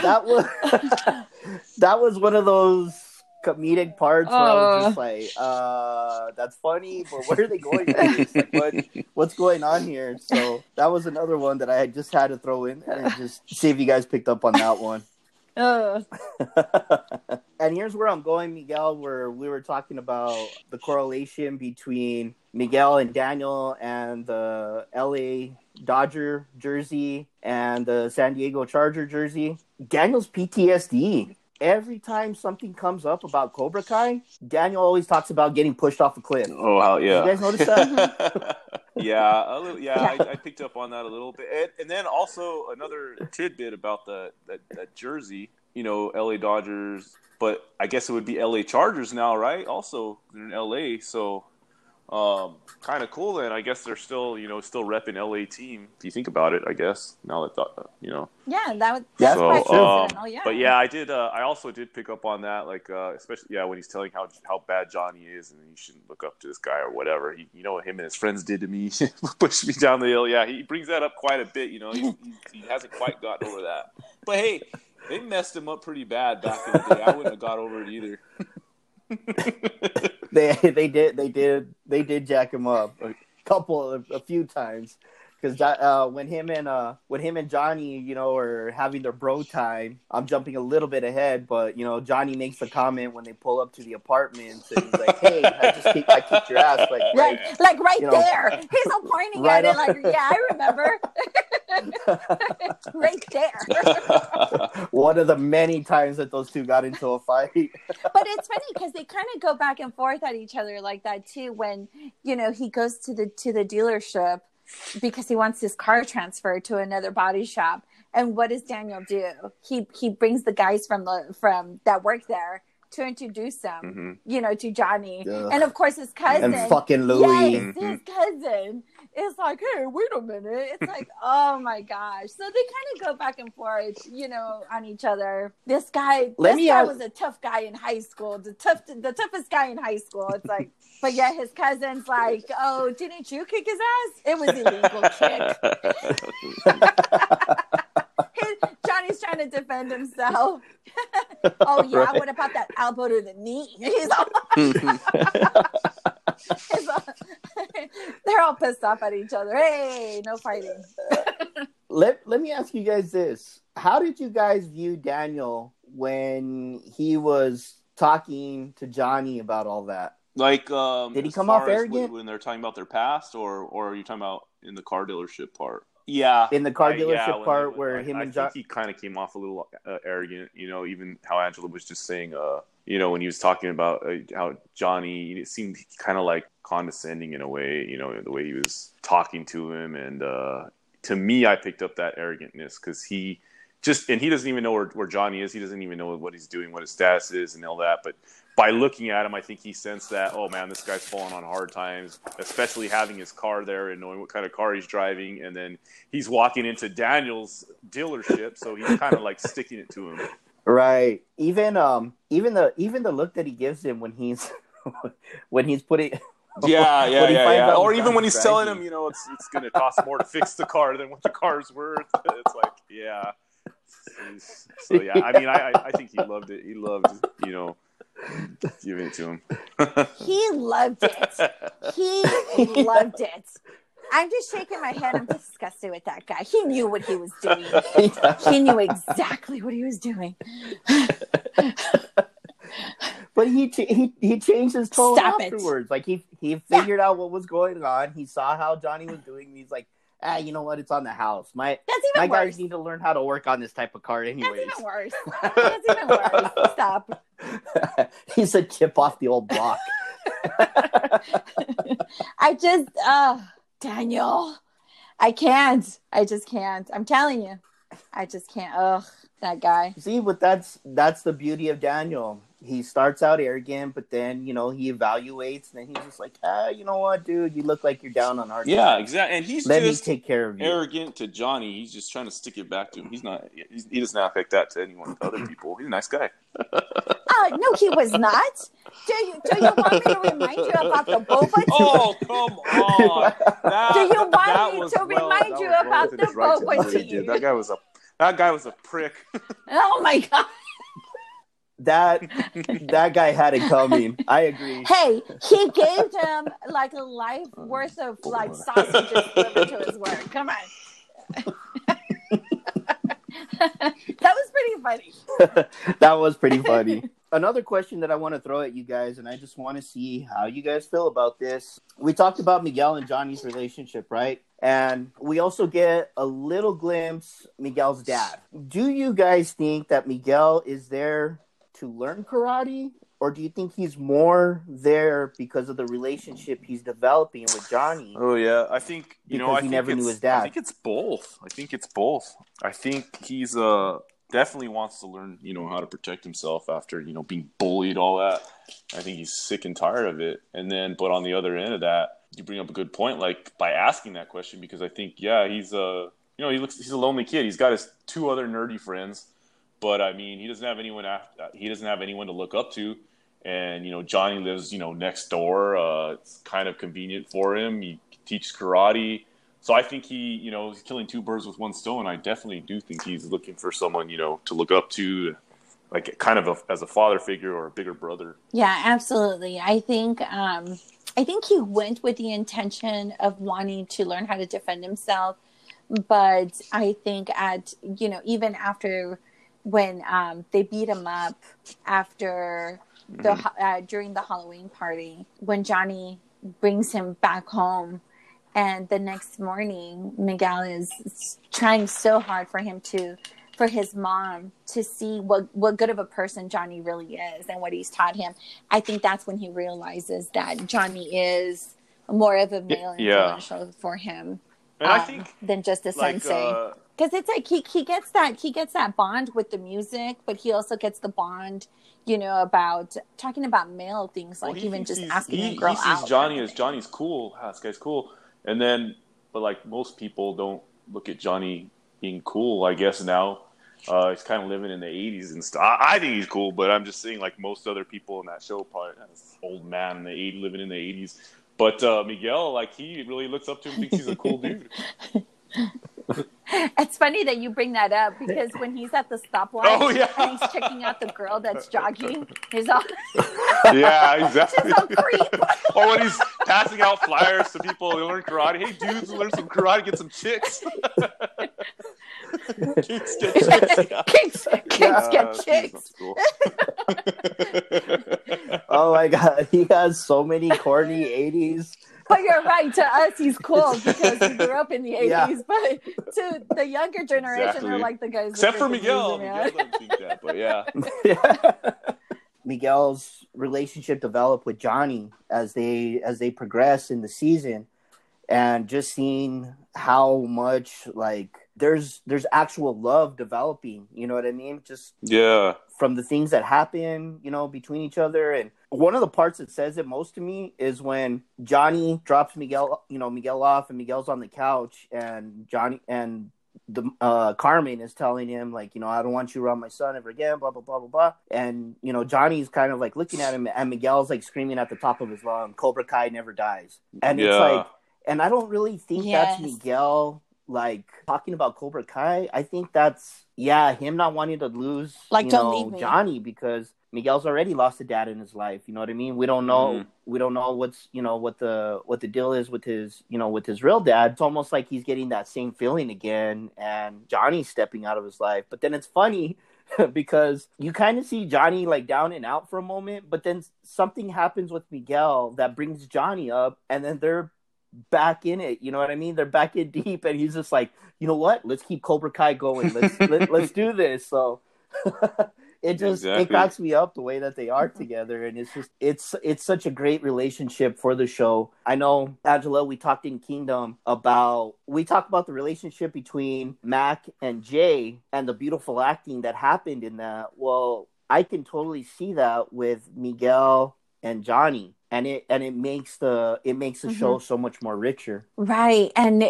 [SPEAKER 1] That was [laughs] that was one of those comedic parts where I was just like, uh, that's funny, but where are they going with this? Like, what, [laughs] what's going on here? So that was another one that I had just had to throw in and just see if you guys picked up on that one. [laughs]
[SPEAKER 3] Uh,
[SPEAKER 1] and here's where I'm going, Miguel, where we were talking about the correlation between Miguel and Daniel and the LA Dodger jersey and the San Diego Charger jersey. Daniel's PTSD. Every time something comes up about Cobra Kai, Daniel always talks about getting pushed off a cliff.
[SPEAKER 2] oh, hell yeah!
[SPEAKER 1] You guys notice that? [laughs]
[SPEAKER 2] yeah, a little, yeah, I, I picked up on that a little bit, and, and then also another tidbit about the that, that jersey. You know, L.A. Dodgers, but I guess it would be L.A. Chargers now, right? Also, they're in L.A., so um, kind of cool. Then I guess they're still, you know, still repping L.A. team. If you think about it, I guess now that thought, you know.
[SPEAKER 3] yeah, that would.
[SPEAKER 1] Yeah,
[SPEAKER 3] That's
[SPEAKER 2] so,
[SPEAKER 3] quite
[SPEAKER 2] um,
[SPEAKER 3] coincidental, yeah.
[SPEAKER 2] but yeah, I did. Uh, I also did pick up on that, like uh, especially yeah, when he's telling how how bad Johnny is, and you shouldn't look up to this guy or whatever. He, you know what him and his friends did to me, [laughs] pushed me down the hill. Yeah, he brings that up quite a bit. You know, he, he, he hasn't quite gotten over that. But hey, they messed him up pretty bad back in the day. I wouldn't have got over it either. [laughs] [laughs]
[SPEAKER 1] they they did they did they did jack him up a couple of a few times because uh, when him and uh when him and Johnny you know are having their bro time, I'm jumping a little bit ahead, but you know Johnny makes a comment when they pull up to the apartments and he's like, "Hey, I just kicked, I kicked your ass," like
[SPEAKER 3] Right, like right
[SPEAKER 1] you know,
[SPEAKER 3] there. He's all pointing
[SPEAKER 1] right
[SPEAKER 3] at it, like, yeah, I remember. [laughs] [laughs] right there. [laughs]
[SPEAKER 1] One of the many times that those two got into a fight. [laughs]
[SPEAKER 3] but it's funny because they kind of go back and forth at each other like that too. When you know he goes to the to the dealership because he wants his car transferred to another body shop, and what does Daniel do? He he brings the guys from the from that work there to introduce him,
[SPEAKER 2] hmm
[SPEAKER 3] you know, to Johnny,
[SPEAKER 1] Ugh.
[SPEAKER 3] and of course his cousin.
[SPEAKER 1] and fucking Louis.
[SPEAKER 3] Yes, his cousin is like, hey, wait a minute. It's [laughs] like, oh my gosh. So they kind of go back and forth, you know, on each other. This guy,
[SPEAKER 1] Let
[SPEAKER 3] this
[SPEAKER 1] me
[SPEAKER 3] guy
[SPEAKER 1] ask-
[SPEAKER 3] was a tough guy in high school, the tough, the toughest guy in high school. It's like, but yeah, his cousin's like, oh, didn't you kick his ass? It was illegal kick. [laughs] Johnny's trying to defend himself. [laughs] oh yeah,
[SPEAKER 1] Right.
[SPEAKER 3] what about that elbow to the knee? He's all, he's all- [laughs] they're all pissed off at each other. Hey, no fighting. [laughs]
[SPEAKER 1] let let me ask you guys this: How did you guys view Daniel when he was talking to Johnny about all that?
[SPEAKER 2] Like, um,
[SPEAKER 1] Did he come
[SPEAKER 2] far
[SPEAKER 1] off arrogant?
[SPEAKER 2] when, when they're talking about their past, or or are you talking about in the car dealership part? Yeah,
[SPEAKER 1] In the car
[SPEAKER 2] I-
[SPEAKER 1] dealership
[SPEAKER 2] yeah,
[SPEAKER 1] part where
[SPEAKER 2] I-
[SPEAKER 1] him
[SPEAKER 2] I
[SPEAKER 1] and
[SPEAKER 2] think
[SPEAKER 1] John.
[SPEAKER 2] he kind of came off a little uh, arrogant. You know, even how Angela was just saying, uh, you know, when he was talking about uh, how Johnny, it seemed kind of like condescending in a way. You know, the way he was talking to him, and uh, to me, I picked up that arrogantness because he just and he doesn't even know where, where Johnny is. He doesn't even know what he's doing, what his status is, and all that. But by looking at him, I think he sensed that, oh man, this guy's falling on hard times, especially having his car there and knowing what kind of car he's driving. And then he's walking into Daniel's dealership, so he's kind of like sticking it to him.
[SPEAKER 1] Right. Even um even the even the look that he gives him when he's [laughs] when he's putting
[SPEAKER 2] Yeah, yeah, [laughs]
[SPEAKER 1] When
[SPEAKER 2] yeah,
[SPEAKER 1] finds
[SPEAKER 2] yeah. Or even when
[SPEAKER 1] Johnny's
[SPEAKER 2] he's telling him, you know, it's it's going to cost more to fix the car than what the car's worth. [laughs] It's like, yeah. So yeah, I mean, I I- I think he loved it. He loved, you know, giving it to him.
[SPEAKER 3] He loved it. He [laughs] loved it. I'm just shaking my head. I'm disgusted with that guy. He knew what he was doing. He knew exactly what he was doing. [laughs]
[SPEAKER 1] but he ch- he he changed his tone
[SPEAKER 3] Stop it.
[SPEAKER 1] afterwards. Like he he figured out what was going on. He saw how Johnny was doing. He's like, ah, you know what? It's on the house. My
[SPEAKER 3] That's
[SPEAKER 1] my
[SPEAKER 3] worse.
[SPEAKER 1] guys need to learn how to work on this type of car,
[SPEAKER 3] That's
[SPEAKER 1] anyways.
[SPEAKER 3] even worse. That's even worse. Stop. [laughs]
[SPEAKER 1] He's a chip off the old block. [laughs]
[SPEAKER 3] I just, uh, Daniel, I can't. I just can't. I'm telling you, I just can't. Ugh, that guy.
[SPEAKER 1] See, but that's that's the beauty of Daniel. He starts out arrogant, but then you know he evaluates, and then he's just like, ah, you know what, dude, you look like you're down on hard.
[SPEAKER 2] Yeah,
[SPEAKER 1] times.
[SPEAKER 2] exactly. And he's
[SPEAKER 1] Let me take care of you.
[SPEAKER 2] arrogant to Johnny. He's just trying to stick it back to him. He's not. He's, he doesn't act like that to anyone, to other people. He's a nice guy. [laughs]
[SPEAKER 3] Uh, no, he was not. Do you do you want me to remind you about the boba? [laughs]
[SPEAKER 2] Oh come on! That,
[SPEAKER 3] Do you want me to
[SPEAKER 2] well-
[SPEAKER 3] remind you
[SPEAKER 2] well
[SPEAKER 3] about the
[SPEAKER 2] his right to do
[SPEAKER 3] boba
[SPEAKER 2] what he
[SPEAKER 3] tea?
[SPEAKER 2] did. That guy was a that guy was a prick.
[SPEAKER 3] Oh my god!
[SPEAKER 1] That that guy had it coming. I agree.
[SPEAKER 3] Hey, he gave him like a life oh, worth of like sausages delivered to his work. Come on. [laughs] that was pretty funny. [laughs]
[SPEAKER 1] that was pretty funny. Another question that I want to throw at you guys, and I just want to see how you guys feel about this. We talked about Miguel and Johnny's relationship, right? And we also get a little glimpse Miguel's dad. Do you guys think that Miguel is there to learn karate, or do you think he's more there because of the relationship he's developing with Johnny?
[SPEAKER 2] Oh yeah, I think you know. I
[SPEAKER 1] he
[SPEAKER 2] think
[SPEAKER 1] never knew
[SPEAKER 2] it's-
[SPEAKER 1] his dad.
[SPEAKER 2] I think it's both. I think it's both. I think he's uh definitely wants to learn, you know, how to protect himself after you know being bullied, all that. I think he's sick and tired of it. And then, but on the other end of that, you bring up a good point, like by asking that question, because I think yeah, he's uh you know he looks he's a lonely kid. He's got his two other nerdy friends, but I mean he doesn't have anyone af- he doesn't have anyone to look up to. And you know Johnny lives you know next door. Uh, it's kind of convenient for him. He teaches karate. So I think he, you know, he's killing two birds with one stone. I definitely do think he's looking for someone, you know, to look up to, like kind of a, as a father figure or a bigger brother.
[SPEAKER 3] Yeah, absolutely. I think um I think he went with the intention of wanting to learn how to defend himself, but I think at you know even after when um they beat him up after the
[SPEAKER 2] Mm-hmm.
[SPEAKER 3] uh, during the Halloween party when Johnny brings him back home and the next morning Miguel is trying so hard for him to for his mom to see what what good of a person Johnny really is and what he's taught him. I think that's when he realizes that Johnny is more of a male
[SPEAKER 2] Yeah.
[SPEAKER 3] influential for him
[SPEAKER 2] And I
[SPEAKER 3] um,
[SPEAKER 2] think
[SPEAKER 3] than just a
[SPEAKER 2] like
[SPEAKER 3] sensei.
[SPEAKER 2] uh,
[SPEAKER 3] Because it's like he, he gets that he gets that bond with the music, but he also gets the bond, you know, about talking about male things,
[SPEAKER 2] well,
[SPEAKER 3] like
[SPEAKER 2] he
[SPEAKER 3] even just asking
[SPEAKER 2] he,
[SPEAKER 3] a girl
[SPEAKER 2] he sees
[SPEAKER 3] out.
[SPEAKER 2] Johnny as. Johnny's cool. Ah, this guy's cool. And then, but like most people don't look at Johnny being cool. I guess now uh, he's kind of living in the '80s and stuff. I, I think he's cool, but I'm just saying like most other people in that show, probably old man in the '80s living in the '80s. But uh, Miguel, like he really looks up to him, thinks he's a cool dude. [laughs] [laughs]
[SPEAKER 3] It's funny that you bring that up because when he's at the stoplight
[SPEAKER 2] Oh, yeah.
[SPEAKER 3] and he's checking out the girl that's jogging, he's all [laughs]
[SPEAKER 2] yeah, exactly. [laughs]
[SPEAKER 3] she's all creep.
[SPEAKER 2] or when he's passing out flyers to people to learn karate. Hey, dudes, learn some karate, get some chicks. Kids get chicks. Yeah.
[SPEAKER 3] Kicks, kicks
[SPEAKER 2] Uh,
[SPEAKER 3] get chicks.
[SPEAKER 2] that's cool.
[SPEAKER 1] Oh my god, he has so many corny '80s.
[SPEAKER 3] But you're right. To us, he's [laughs] cool because he grew up in the 80s.
[SPEAKER 1] Yeah.
[SPEAKER 3] But to the younger generation,
[SPEAKER 2] Exactly.
[SPEAKER 3] they're like the guys.
[SPEAKER 2] Except for
[SPEAKER 3] freaking
[SPEAKER 2] Miguel.
[SPEAKER 3] man.
[SPEAKER 2] Miguel doesn't think that, but [laughs] yeah.
[SPEAKER 1] Miguel's relationship developed with Johnny as they as they progress in the season, and just seeing how much like there's there's actual love developing. You know what I mean? Just
[SPEAKER 2] Yeah.
[SPEAKER 1] from the things that happen, you know, between each other. And one of the parts that says it most to me is when Johnny drops Miguel, you know, Miguel off, and Miguel's on the couch, and Johnny and the uh, Carmen is telling him like, you know, I don't want you around my son ever again, blah blah blah blah blah. And you know, Johnny's kind of like looking at him, and Miguel's like screaming at the top of his lung, "Cobra Kai never dies." And it's like, and I don't really think that's Miguel like talking about Cobra Kai. I think that's yeah, him not wanting to lose
[SPEAKER 3] Like,
[SPEAKER 1] you
[SPEAKER 3] don't
[SPEAKER 1] know,
[SPEAKER 3] leave me.
[SPEAKER 1] Johnny because Miguel's already lost a dad in his life. You know what I mean? We don't know
[SPEAKER 2] Mhm.
[SPEAKER 1] we don't know what's you know what the what the deal is with his you know with his real dad. It's almost like he's getting that same feeling again and Johnny's stepping out of his life. But then it's funny [laughs] because you kind of see Johnny like down and out for a moment, but then something happens with Miguel that brings Johnny up and then they're back in it. You know what I mean? They're back in deep, and he's just like, you know what? Let's keep Cobra Kai going. Let's let, let's [laughs] do this. So [laughs] it just it
[SPEAKER 2] Exactly.
[SPEAKER 1] cracks me up the way that they are together, and it's just it's it's such a great relationship for the show. I know Angela. We talked in Kingdom about we talked about the relationship between Mac and Jay and the beautiful acting that happened in that. Well, I can totally see that with Miguel and Johnny. And it and it makes the it makes the show so much more richer.
[SPEAKER 3] Right, and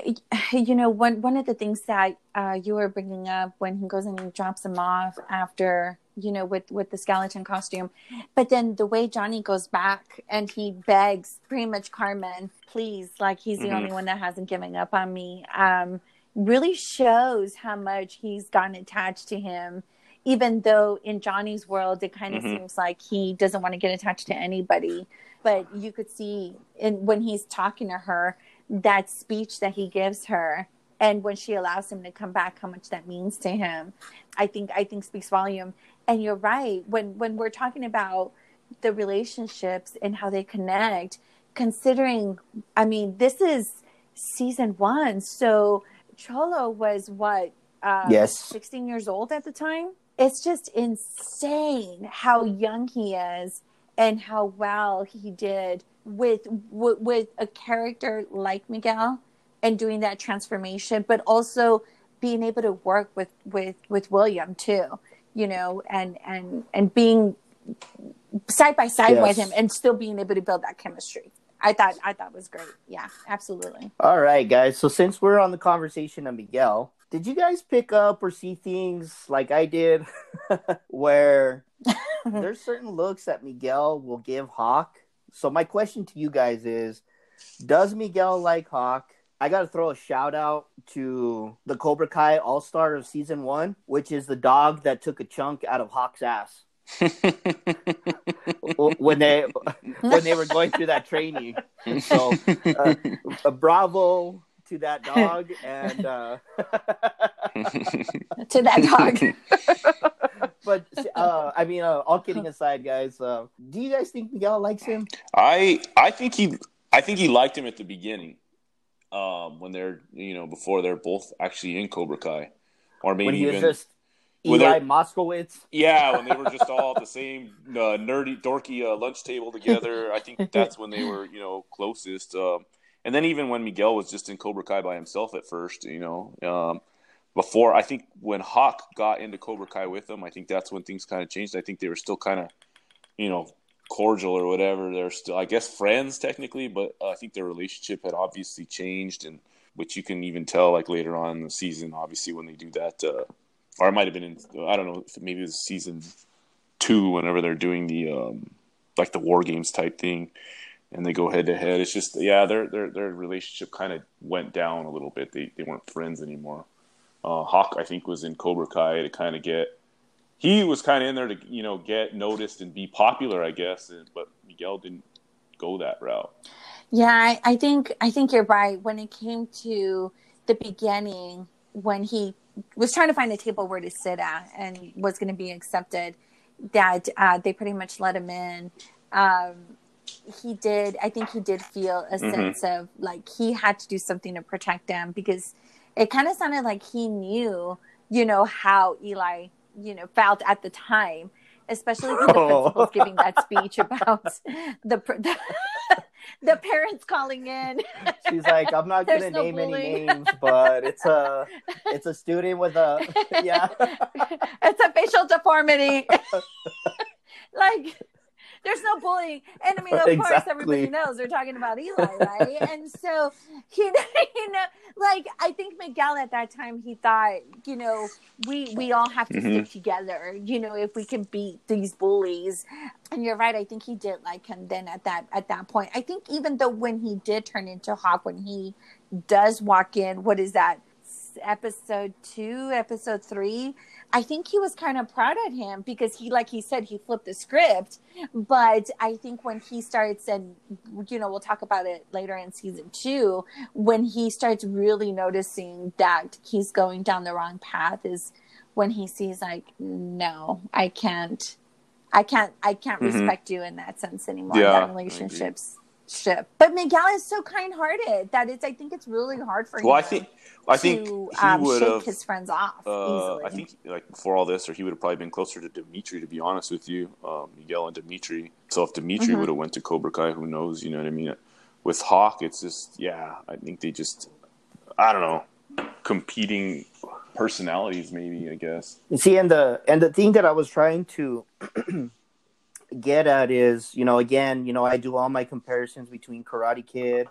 [SPEAKER 3] you know one one of the things that uh, you were bringing up when he goes and he drops him off after you know with with the skeleton costume, but then the way Johnny goes back and he begs pretty much Carmen, please, like he's the
[SPEAKER 2] Mhm.
[SPEAKER 3] only one that hasn't given up on me. Um, really shows how much he's gotten attached to him. Even though in Johnny's world, it kind of
[SPEAKER 2] Mhm.
[SPEAKER 3] seems like he doesn't want to get attached to anybody but you could see in when he's talking to her that speech that he gives her and when she allows him to come back how much that means to him i think i think speaks volume and you're right when when we're talking about the relationships and how they connect considering i mean this is season one so Xolo was what uh,
[SPEAKER 1] Yes.
[SPEAKER 3] 16 years old at the time it's just insane how young he is and how well he did with with, with a character like Miguel and doing that transformation, but also being able to work with with with William too, you know, and and and being side by side with him and still being able to build that chemistry. I thought I thought was great. Yeah, absolutely.
[SPEAKER 1] All right, guys. So since we're on the conversation of Miguel, did you guys pick up or see things like I did, [laughs] where [laughs] there's certain looks that Miguel will give Hawk? So my question to you guys is, does Miguel like Hawk? I got to throw a shout out to the Cobra Kai All Star of season one, which is the dog that took a chunk out of Hawk's ass [laughs] when they when they were going through that training. So, uh, a bravo to that dog, and uh, [laughs]
[SPEAKER 3] To that dog. [laughs]
[SPEAKER 1] but uh, I mean, uh, all kidding aside, guys, uh, do you guys think Miguel likes him?
[SPEAKER 2] I I think he I think he liked him at the beginning. Um, when they're you know before they're both actually in Cobra Kai, or maybe
[SPEAKER 1] when he
[SPEAKER 2] even
[SPEAKER 1] was just Eli Moskowitz.
[SPEAKER 2] yeah when they were just [laughs] all at the same uh, nerdy dorky uh, lunch table together. I think that's when they were you know closest. Um, and then even when Miguel was just in Cobra Kai by himself at first, you know. Um, before I think when Hawk got into Cobra Kai with them, I think that's when things kind of changed. I think they were still kind of, you know, cordial or whatever. They're still, I guess, friends technically, but uh, I think their relationship had obviously changed, and which you can even tell like later on in the season, obviously when they do that, uh, or it might have been in, I don't know, maybe it was season two, whenever they're doing the um, like the war games type thing, and they go head to head. It's just yeah, their their their relationship kind of went down a little bit. They they weren't friends anymore. Uh, Hawk, I think, was in Cobra Kai to kind of get. He was kind of in there to you know get noticed and be popular, I guess. And, but Miguel didn't go that route.
[SPEAKER 3] Yeah, I, I think I think you're right. When it came to the beginning, when he was trying to find a table where to sit at and was going to be accepted, that uh, they pretty much let him in. Um, he did. I think he did feel a
[SPEAKER 2] Mhm.
[SPEAKER 3] sense of like he had to do something to protect them because it kind of sounded like he knew, you know, how Eli, you know, felt at the time, especially [laughs] when the
[SPEAKER 1] Oh.
[SPEAKER 3] principal's giving that speech about [laughs] the the, [laughs] the parents calling in.
[SPEAKER 1] She's like, I'm not gonna
[SPEAKER 3] no
[SPEAKER 1] name any names, but it's a it's a student with a yeah.
[SPEAKER 3] it's a facial deformity. like, there's no bullying. And I mean, [laughs] of course, everybody knows they're talking about Eli, right? and so, [laughs] he, you know, like, I think Miguel at that time, he thought, you know, we, we all have to
[SPEAKER 2] Mhm.
[SPEAKER 3] stick together, you know, if we can beat these bullies. And you're right. I think he did like him then at that, at that point. I think even though when he did turn into Hawk, when he does walk in, what is that? episode two, episode three, I think he was kind of proud of him because he, like he said, he flipped the script. But I think when he starts, and you know, we'll talk about it later in season two, when he starts really noticing that he's going down the wrong path, is when he sees like, no, I can't, I can't, I can't
[SPEAKER 2] Mhm.
[SPEAKER 3] respect you in that sense anymore.
[SPEAKER 2] Yeah,
[SPEAKER 3] that
[SPEAKER 2] agree.
[SPEAKER 3] Relationships. Ship. But Miguel is so kind-hearted that it's. I think it's really hard for him.
[SPEAKER 2] Well, I think I think
[SPEAKER 3] to
[SPEAKER 2] he
[SPEAKER 3] um,
[SPEAKER 2] would
[SPEAKER 3] shake
[SPEAKER 2] have.
[SPEAKER 3] his friends off
[SPEAKER 2] Uh. I think like before all this, or he would have probably been closer to Demetri. To be honest with you, um, Miguel and Demetri. So if Demetri
[SPEAKER 3] Mhm.
[SPEAKER 2] would have went to Cobra Kai, who knows? You know what I mean? With Hawk, it's just yeah. I think they just I don't know competing personalities. Maybe I guess.
[SPEAKER 1] You see, and the and the thing that I was trying to [clears throat] get at is, you know, again, you know, I do all my comparisons between Karate Kid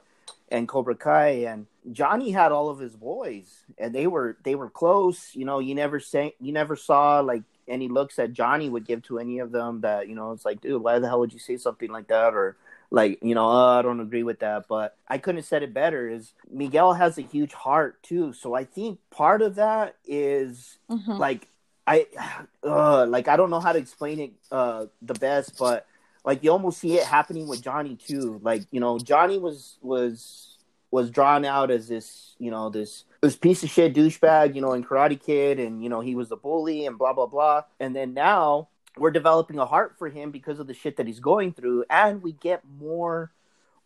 [SPEAKER 1] and Cobra Kai, and Johnny had all of his boys, and they were they were close. You know, you never say you never saw like any looks that Johnny would give to any of them that you know it's like, dude, why the hell would you say something like that or like you know oh, i don't agree with that but i couldn't have said it better is miguel has a huge heart too so i think part of that is
[SPEAKER 3] Mhm.
[SPEAKER 1] like I, [sighs] uh, like I don't know how to explain it uh, the best, but like you almost see it happening with Johnny too. Like you know, Johnny was was was drawn out as this you know this this piece of shit douchebag, you know, in Karate Kid, and you know he was a bully and blah blah blah. And then now we're developing a heart for him because of the shit that he's going through, and we get more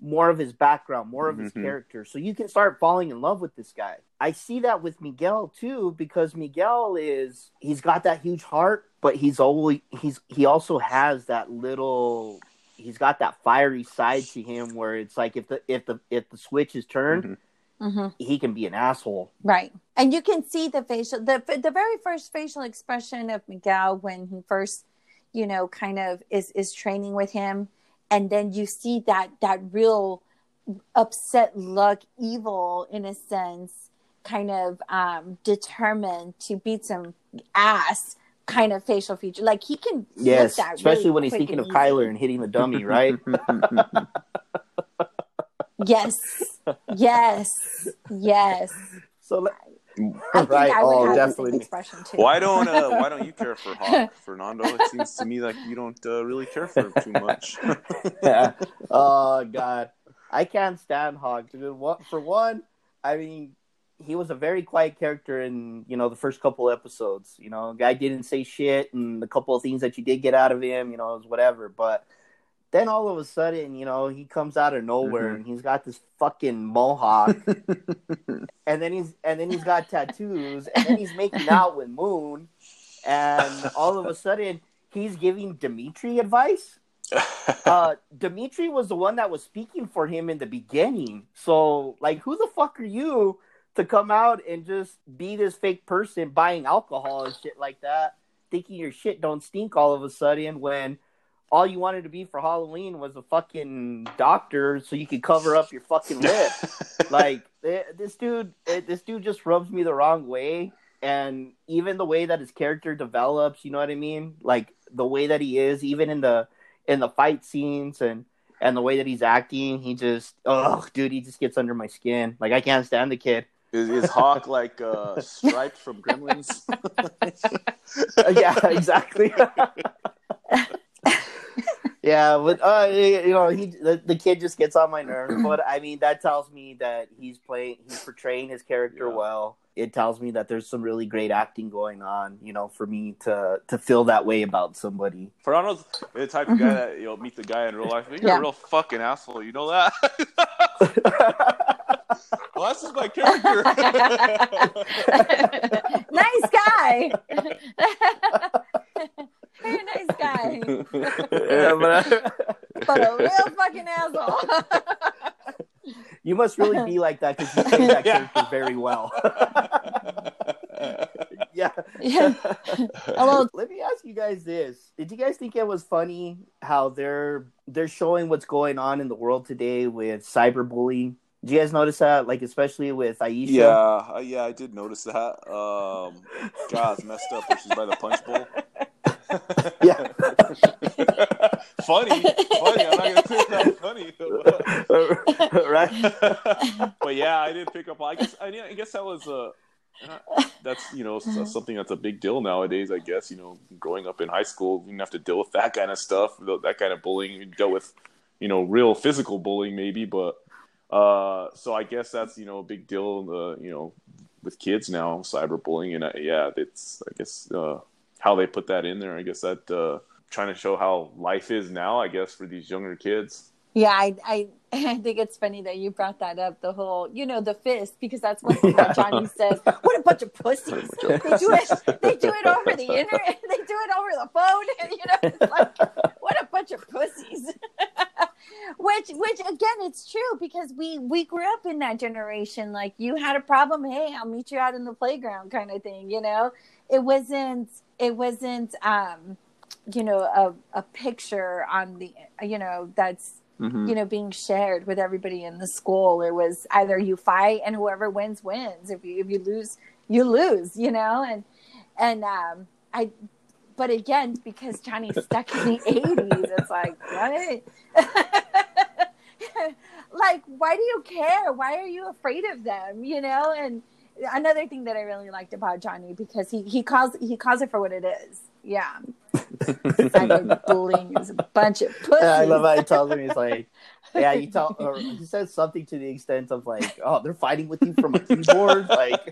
[SPEAKER 1] more of his background, more of his
[SPEAKER 2] Mhm.
[SPEAKER 1] character. So you can start falling in love with this guy. I see that with Miguel too, because Miguel is he's got that huge heart, but he's always he's he also has that little he's got that fiery side to him where it's like if the if the if the switch is turned,
[SPEAKER 2] Mhm.
[SPEAKER 3] Mhm.
[SPEAKER 1] he can be an asshole.
[SPEAKER 3] Right. And you can see the facial the the very first facial expression of Miguel when he first, you know, kind of is is training with him and then you see that that real upset look, evil in a sense, kind of um determined to beat some ass kind of facial feature. Like he can flip
[SPEAKER 1] Yes,
[SPEAKER 3] that
[SPEAKER 1] especially
[SPEAKER 3] really
[SPEAKER 1] when he's
[SPEAKER 3] quick
[SPEAKER 1] thinking of
[SPEAKER 3] and easy.
[SPEAKER 1] Kyler and hitting the dummy, right?
[SPEAKER 3] Yes. Yes. Yes.
[SPEAKER 1] so let-
[SPEAKER 3] I
[SPEAKER 1] Right.
[SPEAKER 3] I would
[SPEAKER 1] Oh,
[SPEAKER 3] have
[SPEAKER 1] definitely.
[SPEAKER 3] expression too.
[SPEAKER 2] why don't uh, Why don't you care for Hawk, [laughs] Fernando? It seems to me like you don't uh, really care for him too much.
[SPEAKER 1] yeah. [laughs] Oh God, I can't stand Hawk. Dude, what for one? I mean, he was a very quiet character in you know the first couple episodes. You know, guy didn't say shit, and the couple of things that you did get out of him, you know, it was whatever. But then all of a sudden, you know, he comes out of nowhere
[SPEAKER 2] Mhm.
[SPEAKER 1] and he's got this fucking mohawk, [laughs] and then he's and then he's got tattoos, and then he's making out with Moon, and all of a sudden he's giving Demetri advice. [laughs] Uh, Demetri was the one that was speaking for him in the beginning. So, like, who the fuck are you to come out and just be this fake person buying alcohol and shit like that, thinking your shit don't stink all of a sudden when all you wanted to be for Halloween was a fucking doctor so you could cover up your fucking lip. [laughs] like eh, this dude, eh, this dude just rubs me the wrong way. And even the way that his character develops, you know what I mean? Like the way that he is, even in the in the fight scenes and and the way that he's acting, he just oh dude, he just gets under my skin. Like I can't stand the kid.
[SPEAKER 2] Is, is Hawk like uh, Striped from Gremlins? [laughs]
[SPEAKER 1] Yeah, exactly. [laughs] yeah, but uh, you know, he the, the kid just gets on my nerves. But I mean, that tells me that he's playing, he's portraying his character
[SPEAKER 2] Yeah.
[SPEAKER 1] well. It tells me that there's some really great acting going on. You know, for me to to feel that way about somebody.
[SPEAKER 2] Fernando's the type of guy mm-hmm. that you know meet the guy in real life. You're
[SPEAKER 3] Yeah.
[SPEAKER 2] a real fucking asshole. You know that? [laughs] well, that's just my character. [laughs]
[SPEAKER 3] nice guy. [laughs] Very nice guy,
[SPEAKER 1] yeah, but
[SPEAKER 3] but a real fucking asshole.
[SPEAKER 1] You must really be [laughs] like that because you play that character very well. [laughs] yeah.
[SPEAKER 3] yeah. A little [laughs]
[SPEAKER 1] Let me ask you guys this: Did you guys think it was funny how they're they're showing what's going on in the world today with cyberbullying? Did you guys notice that? Like especially with Aisha.
[SPEAKER 2] yeah, uh, yeah, I did notice that. Um, God, it's messed up when she's by the punch bowl. [laughs]
[SPEAKER 1] Yeah. [laughs]
[SPEAKER 2] funny, funny. I'm not gonna say it's not funny. [laughs]
[SPEAKER 1] right.
[SPEAKER 2] but yeah, I did pick up. I guess I, I guess that was uh, that's you know s- something that's a big deal nowadays. I guess you know, growing up in high school, you didn't have to deal with that kind of stuff, that kind of bullying. You dealt with you know real physical bullying maybe, but uh, so I guess that's you know a big deal. Uh, you know, with kids now, cyberbullying, and uh, yeah, it's I guess uh, how they put that in there. I guess that uh, trying to show how life is now. I guess for these younger kids.
[SPEAKER 3] Yeah, I, I [laughs] I think it's funny that you brought that up. The whole, you know, the fist, because that's one thing that Johnny says. What a bunch of pussies! They do it. They do it over the internet. [laughs] They do it over the phone. And, [laughs] you know, it's like what a bunch of pussies. which, which again, it's true because we we grew up in that generation. Like you had a problem, hey, I'll meet you out in the playground, kind of thing. You know, it wasn't. It wasn't. um you know a, a picture on the you know that's
[SPEAKER 2] Mm-hmm.
[SPEAKER 3] you know being shared with everybody in the school. It was either you fight and whoever wins wins. If you if you lose you lose you know? And and um i but again because johnny's stuck in the [laughs] 80s it's like what? [laughs] Like why do you care? Why are you afraid of them? You know? And another thing that i really liked about johnny because he he calls he calls it for what it is. Yeah. [laughs] Cyberbullying is a bunch of pussies
[SPEAKER 1] Yeah, I love how he tells him he's like, yeah, you tell, [laughs] or he says something to the extent of like, oh, they're fighting with you from a keyboard, like,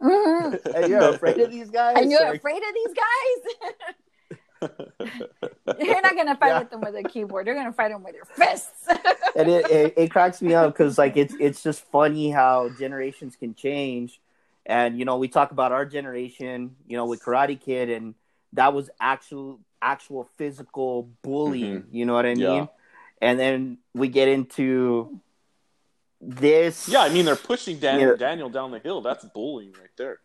[SPEAKER 3] Mhm.
[SPEAKER 1] and you're afraid of these guys.
[SPEAKER 3] and you're
[SPEAKER 1] Like,
[SPEAKER 3] afraid of these guys [laughs] [laughs] you're not gonna fight
[SPEAKER 1] Yeah.
[SPEAKER 3] with them with a keyboard you're gonna fight them with your fists [laughs]
[SPEAKER 1] and it, it, it cracks me up because like it's it's just funny how generations can change and you know we talk about our generation you know with karate kid and that was actual actual physical bullying mm-hmm. you know what i mean
[SPEAKER 2] Yeah.
[SPEAKER 1] and then we get into this
[SPEAKER 2] Yeah, I mean they're pushing Dan-
[SPEAKER 1] Yeah.
[SPEAKER 2] Daniel down the hill. That's bullying right there.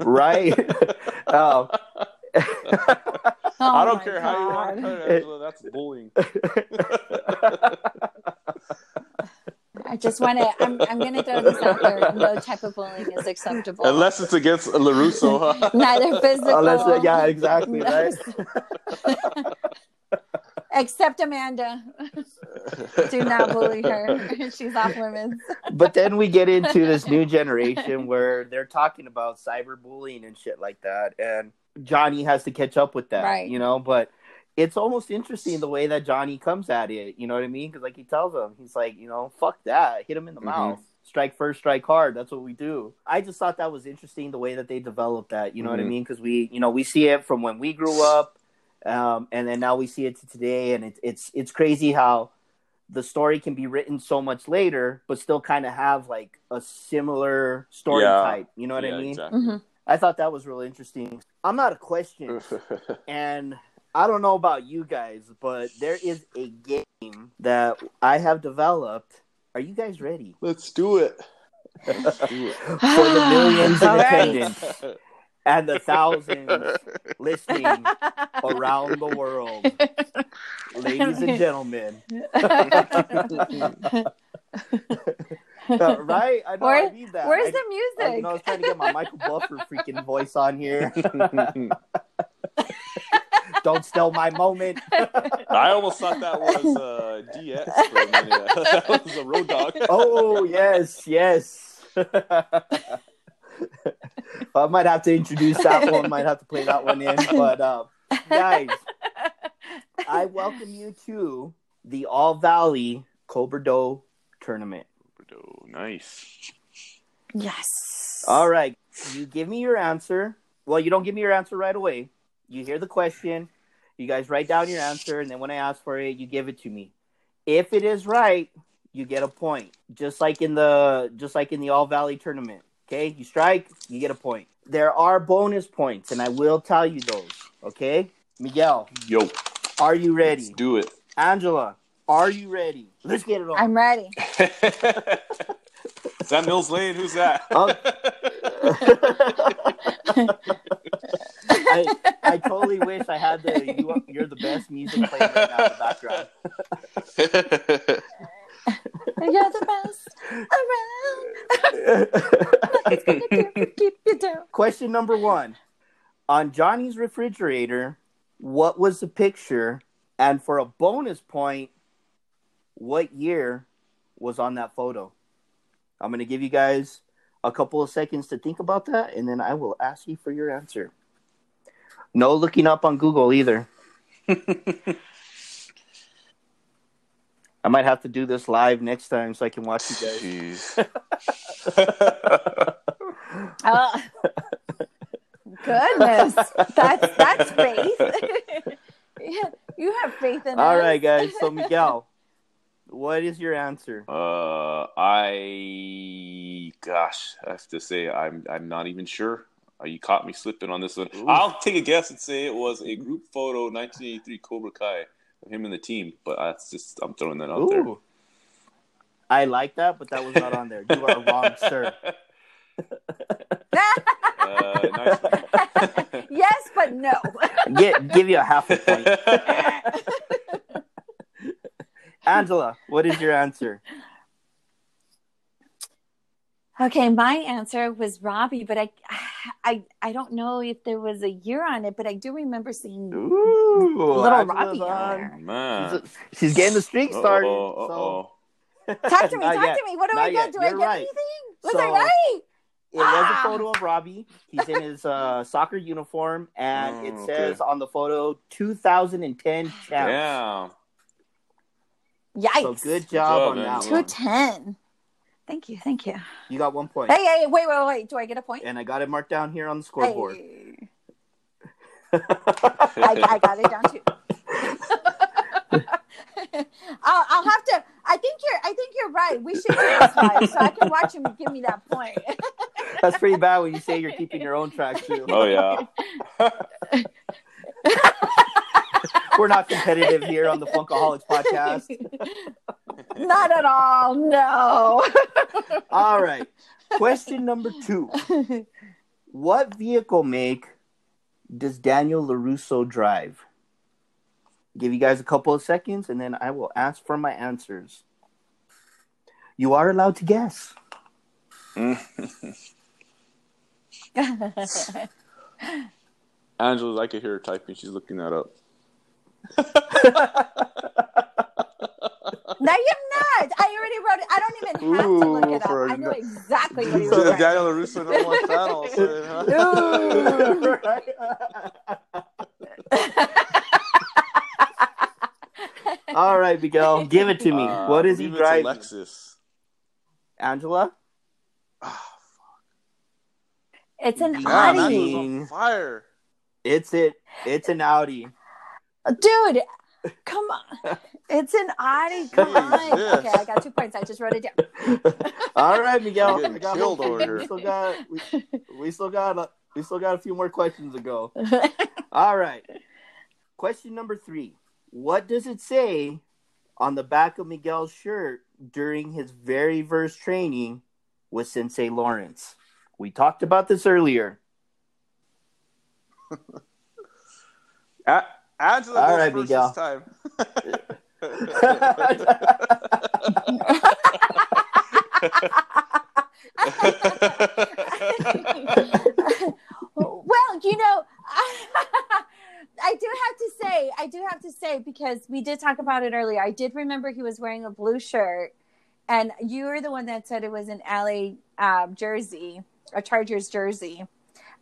[SPEAKER 1] right [laughs] oh.
[SPEAKER 3] Oh
[SPEAKER 2] I don't
[SPEAKER 3] my
[SPEAKER 2] care how you want to
[SPEAKER 3] God. [laughs]
[SPEAKER 2] cut it, Angela. That's bullying.
[SPEAKER 3] i just want to I'm, I'm gonna throw this out there no type of bullying is acceptable
[SPEAKER 2] Unless it's against LaRusso, huh? [laughs]
[SPEAKER 3] neither physical
[SPEAKER 1] Unless, uh, yeah exactly right [laughs]
[SPEAKER 3] except amanda do not bully her she's off limits
[SPEAKER 1] but then we get into this new generation where they're talking about cyberbullying and shit like that and johnny has to catch up with that
[SPEAKER 3] Right.
[SPEAKER 1] you know but it's almost interesting the way that johnny comes at it you know what i mean because like he tells him he's like you know fuck that hit him in the
[SPEAKER 2] Mhm.
[SPEAKER 1] mouth strike first strike hard that's what we do i just thought that was interesting the way that they developed that you know what i
[SPEAKER 2] Mhm.
[SPEAKER 1] mean because we you know we see it from when we grew up um, and then now we see it to today, and it's it's it's crazy how the story can be written so much later, but still kind of have like a similar story
[SPEAKER 2] Yeah.
[SPEAKER 1] type. You know what I mean?
[SPEAKER 2] exactly.
[SPEAKER 3] Mhm.
[SPEAKER 1] I thought that was really interesting. I'm not a question, [laughs] and I don't know about you guys, but there is a game that I have developed. Are you guys ready
[SPEAKER 2] Let's do it. [laughs]
[SPEAKER 1] for the millions in
[SPEAKER 3] All right.
[SPEAKER 1] attendance and the thousands [laughs] listening around the world, ladies and gentlemen? Uh, right? I know I need that.
[SPEAKER 3] Where's
[SPEAKER 1] I,
[SPEAKER 3] the
[SPEAKER 1] I,
[SPEAKER 3] music?
[SPEAKER 1] you know, I was trying to get my Michael Buffer freaking voice on here. [laughs] Don't steal my moment.
[SPEAKER 2] I almost thought that was uh, DX for a minute. [laughs] that was a Road Dogg.
[SPEAKER 1] Oh yes, yes. [laughs] I might have to introduce that one. Might have to play that one in. But uh, guys, I welcome you to the All Valley Cobra Do tournament.
[SPEAKER 2] Oh, nice.
[SPEAKER 3] yes.
[SPEAKER 1] All right, you give me your answer. Well, you don't give me your answer right away. You hear the question. You guys write down your answer, and then when I ask for it, you give it to me. If it is right, you get a point. Just like in the just like in the All Valley tournament. Okay, you strike, you get a point. There are bonus points, and I will tell you those. Okay, Miguel,
[SPEAKER 2] Yo,
[SPEAKER 1] are you
[SPEAKER 2] let's
[SPEAKER 1] ready?
[SPEAKER 2] do it.
[SPEAKER 1] Angela, are you ready? Let's get it on.
[SPEAKER 3] I'm ready. [laughs]
[SPEAKER 2] Is that Mills Lane? Who's that?
[SPEAKER 1] Oh. [laughs] I, I totally wish I had the you, are- you're the best music playing right now in the background. [laughs]
[SPEAKER 3] You're the best around. Nothing's gonna do keep you down.
[SPEAKER 1] Question number one. On Johnny's refrigerator, what was the picture? And for a bonus point, what year was on that photo? I'm going to give you guys a couple of seconds to think about that, and then I will ask you for your answer. No looking up on Google either. I might have to do this live next time so I can watch you guys.
[SPEAKER 2] Jeez.
[SPEAKER 3] Oh, [laughs] goodness, that's that's faith. [laughs] yeah, you have faith in
[SPEAKER 1] All
[SPEAKER 3] us.
[SPEAKER 1] right, guys. So [laughs] Miguel, what is your answer?
[SPEAKER 2] Uh, I gosh, I have to say I'm I'm not even sure. Uh, you caught me slipping on this one.
[SPEAKER 1] Ooh.
[SPEAKER 2] I'll take a guess and say it was a group photo, 1983 Cobra Kai, of him and the team. But that's just I'm throwing that out there.
[SPEAKER 1] I like that, but that was not on there. You are wrong, sir. [laughs]
[SPEAKER 2] Uh, [laughs]
[SPEAKER 3] yes, but no.
[SPEAKER 1] Get, give you a half a point. [laughs] Angela, what is your answer?
[SPEAKER 3] Okay, my answer was Robbie, but I, I, I don't know if there was a year on it, but I do remember seeing
[SPEAKER 1] Ooh,
[SPEAKER 3] little
[SPEAKER 1] Angela's
[SPEAKER 3] Robbie on
[SPEAKER 1] on.
[SPEAKER 3] there.
[SPEAKER 2] Man.
[SPEAKER 1] She's, she's getting the streak started.
[SPEAKER 2] Uh-oh,
[SPEAKER 1] so-
[SPEAKER 2] uh-oh.
[SPEAKER 3] Talk to me, [laughs] talk
[SPEAKER 1] yet.
[SPEAKER 3] to me. What do
[SPEAKER 1] Not
[SPEAKER 3] I
[SPEAKER 1] yet.
[SPEAKER 3] get? Do I
[SPEAKER 1] You're
[SPEAKER 3] get
[SPEAKER 1] right.
[SPEAKER 3] anything? Was
[SPEAKER 1] So-
[SPEAKER 3] I right?
[SPEAKER 1] It was a
[SPEAKER 3] Ah.
[SPEAKER 1] photo of Robbie. He's in his uh, [laughs] soccer uniform, and
[SPEAKER 2] Oh,
[SPEAKER 1] it
[SPEAKER 2] okay.
[SPEAKER 1] says on the photo 2010 [sighs] champs.
[SPEAKER 2] Damn.
[SPEAKER 3] Yikes.
[SPEAKER 1] So good
[SPEAKER 2] job,
[SPEAKER 1] job on
[SPEAKER 2] man.
[SPEAKER 1] that
[SPEAKER 3] Two
[SPEAKER 1] one.
[SPEAKER 3] ten. Thank you, thank you.
[SPEAKER 1] You got one point.
[SPEAKER 3] Hey, hey, wait, wait, wait. Do I get a point?
[SPEAKER 1] And I got it marked down here on the scoreboard.
[SPEAKER 3] Hey. I, I got it down too. [laughs] I'll, I'll have to. I think you're. I think you're right. We should do this live so I can watch him give me that point. [laughs]
[SPEAKER 1] That's pretty bad when you say you're keeping your own track too.
[SPEAKER 2] Oh yeah. [laughs] [laughs]
[SPEAKER 1] We're not competitive here on the Funkaholiks podcast. [laughs]
[SPEAKER 3] Not at all. No. [laughs]
[SPEAKER 1] All right. Question number two. What vehicle make does Daniel LaRusso drive? Give you guys a couple of seconds and then I will ask for my answers. You are allowed to guess.
[SPEAKER 2] Angela, I could hear her typing. She's looking that up.
[SPEAKER 3] No, you're not. I already wrote it. I don't even have to look it up.
[SPEAKER 2] for a
[SPEAKER 3] I know
[SPEAKER 2] no-
[SPEAKER 3] exactly what he
[SPEAKER 2] So
[SPEAKER 3] was writing.
[SPEAKER 2] Daniel LaRusso no more channel. [laughs]
[SPEAKER 1] All right, Miguel, give it to me.
[SPEAKER 2] Uh,
[SPEAKER 1] what
[SPEAKER 2] I
[SPEAKER 1] is he
[SPEAKER 2] believe it's a
[SPEAKER 1] driving?
[SPEAKER 2] Lexus.
[SPEAKER 1] Angela?
[SPEAKER 2] Ah,
[SPEAKER 3] It's an
[SPEAKER 1] Yeah,
[SPEAKER 3] Audi.
[SPEAKER 2] was on fire.
[SPEAKER 1] It's it. It's an Audi.
[SPEAKER 3] Dude, come on. [laughs] It's an Audi. Come on.
[SPEAKER 2] this?
[SPEAKER 3] Okay, I got two points. I just wrote it down. [laughs]
[SPEAKER 1] All right, Miguel.
[SPEAKER 2] Getting
[SPEAKER 1] I got
[SPEAKER 2] killed over here.
[SPEAKER 1] we still got we, we still got a, we still got a few more questions to go. [laughs] All right. Question number three. What does it say on the back of Miguel's shirt during his very first training with Sensei Lawrence? We talked about this earlier.
[SPEAKER 2] A- Angela
[SPEAKER 1] All
[SPEAKER 2] goes
[SPEAKER 1] right,
[SPEAKER 2] first
[SPEAKER 1] Miguel.
[SPEAKER 2] this time. [laughs]
[SPEAKER 3] well, you know, [laughs] I do have to say, I do have to say, because we did talk about it earlier. I did remember he was wearing a blue shirt, and you were the one that said it was an LA um, jersey, a Chargers jersey.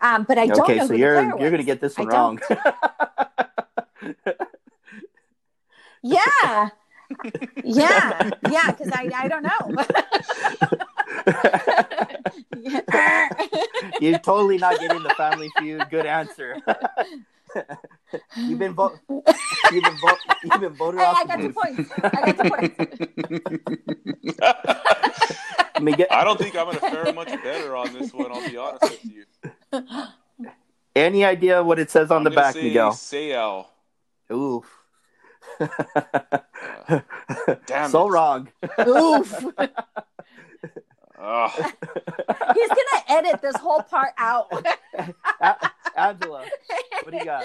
[SPEAKER 3] Um, but I don't
[SPEAKER 1] okay,
[SPEAKER 3] know
[SPEAKER 1] so
[SPEAKER 3] who
[SPEAKER 1] you're you're gonna get this
[SPEAKER 3] I
[SPEAKER 1] one wrong. [laughs]
[SPEAKER 3] Yeah. yeah. Yeah. Because I, I don't know. [laughs]
[SPEAKER 1] You're totally not getting the Family Feud. Good answer. you've been vo- you've been vo- you've been voted
[SPEAKER 3] Hey,
[SPEAKER 1] off.
[SPEAKER 3] I got
[SPEAKER 1] the
[SPEAKER 3] two points. I got two points.
[SPEAKER 1] booth. Miguel,
[SPEAKER 2] I don't think I'm going to fare much better on this one. I'll be honest with you.
[SPEAKER 1] any idea what it says on
[SPEAKER 2] I'm
[SPEAKER 1] the back,
[SPEAKER 2] say
[SPEAKER 1] Miguel?
[SPEAKER 2] Sayal.
[SPEAKER 1] Oof. [laughs]
[SPEAKER 2] Damn
[SPEAKER 1] so
[SPEAKER 2] it.
[SPEAKER 1] wrong.
[SPEAKER 3] Oof. [laughs]
[SPEAKER 2] Ugh.
[SPEAKER 3] He's gonna edit this whole part out.
[SPEAKER 1] A- Angela, what do you got?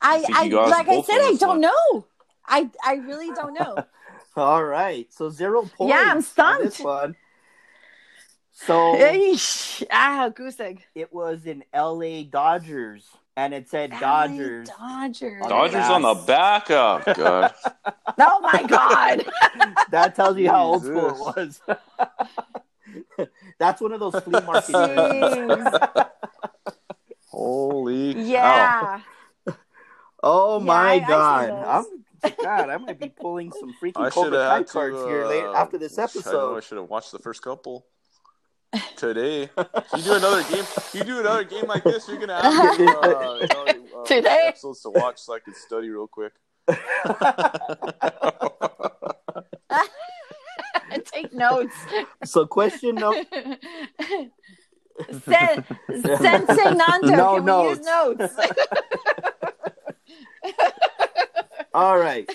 [SPEAKER 3] I,
[SPEAKER 2] think
[SPEAKER 3] I,
[SPEAKER 2] you got us
[SPEAKER 3] like I said, I don't
[SPEAKER 2] one.
[SPEAKER 3] know. I, I really don't know. [laughs]
[SPEAKER 1] All right, so zero points.
[SPEAKER 3] Yeah, I'm
[SPEAKER 1] on
[SPEAKER 3] stumped.
[SPEAKER 1] This one. So
[SPEAKER 3] Eesh. ah, goose egg.
[SPEAKER 1] it was in L.A. Dodgers, and it said
[SPEAKER 3] LA
[SPEAKER 1] Dodgers.
[SPEAKER 3] Dodgers.
[SPEAKER 1] On the
[SPEAKER 2] Dodgers on the back. Oh, God. [laughs]
[SPEAKER 3] Oh my god. [laughs]
[SPEAKER 1] That tells you how old school it was. [laughs] That's one of those flea market.
[SPEAKER 3] Jeez.
[SPEAKER 2] Holy cow.
[SPEAKER 3] yeah.
[SPEAKER 1] Oh my
[SPEAKER 3] I- I
[SPEAKER 1] god!
[SPEAKER 3] those.
[SPEAKER 1] I'm God. I might be pulling some freaking
[SPEAKER 2] I
[SPEAKER 1] Cobra
[SPEAKER 2] should have
[SPEAKER 1] Kai
[SPEAKER 2] had to,
[SPEAKER 1] cards here
[SPEAKER 2] uh,
[SPEAKER 1] later after this episode.
[SPEAKER 2] I know I should have watched the first couple today. [laughs] you do another game. You do another game like this, you're gonna have [laughs] to, uh, you uh,
[SPEAKER 3] Today?
[SPEAKER 2] episodes to watch so I can study real quick. [laughs]
[SPEAKER 3] Take notes.
[SPEAKER 1] so question no.
[SPEAKER 3] Sen- Sensei Nando,
[SPEAKER 1] No
[SPEAKER 3] can
[SPEAKER 1] notes.
[SPEAKER 3] we use notes?
[SPEAKER 1] All right.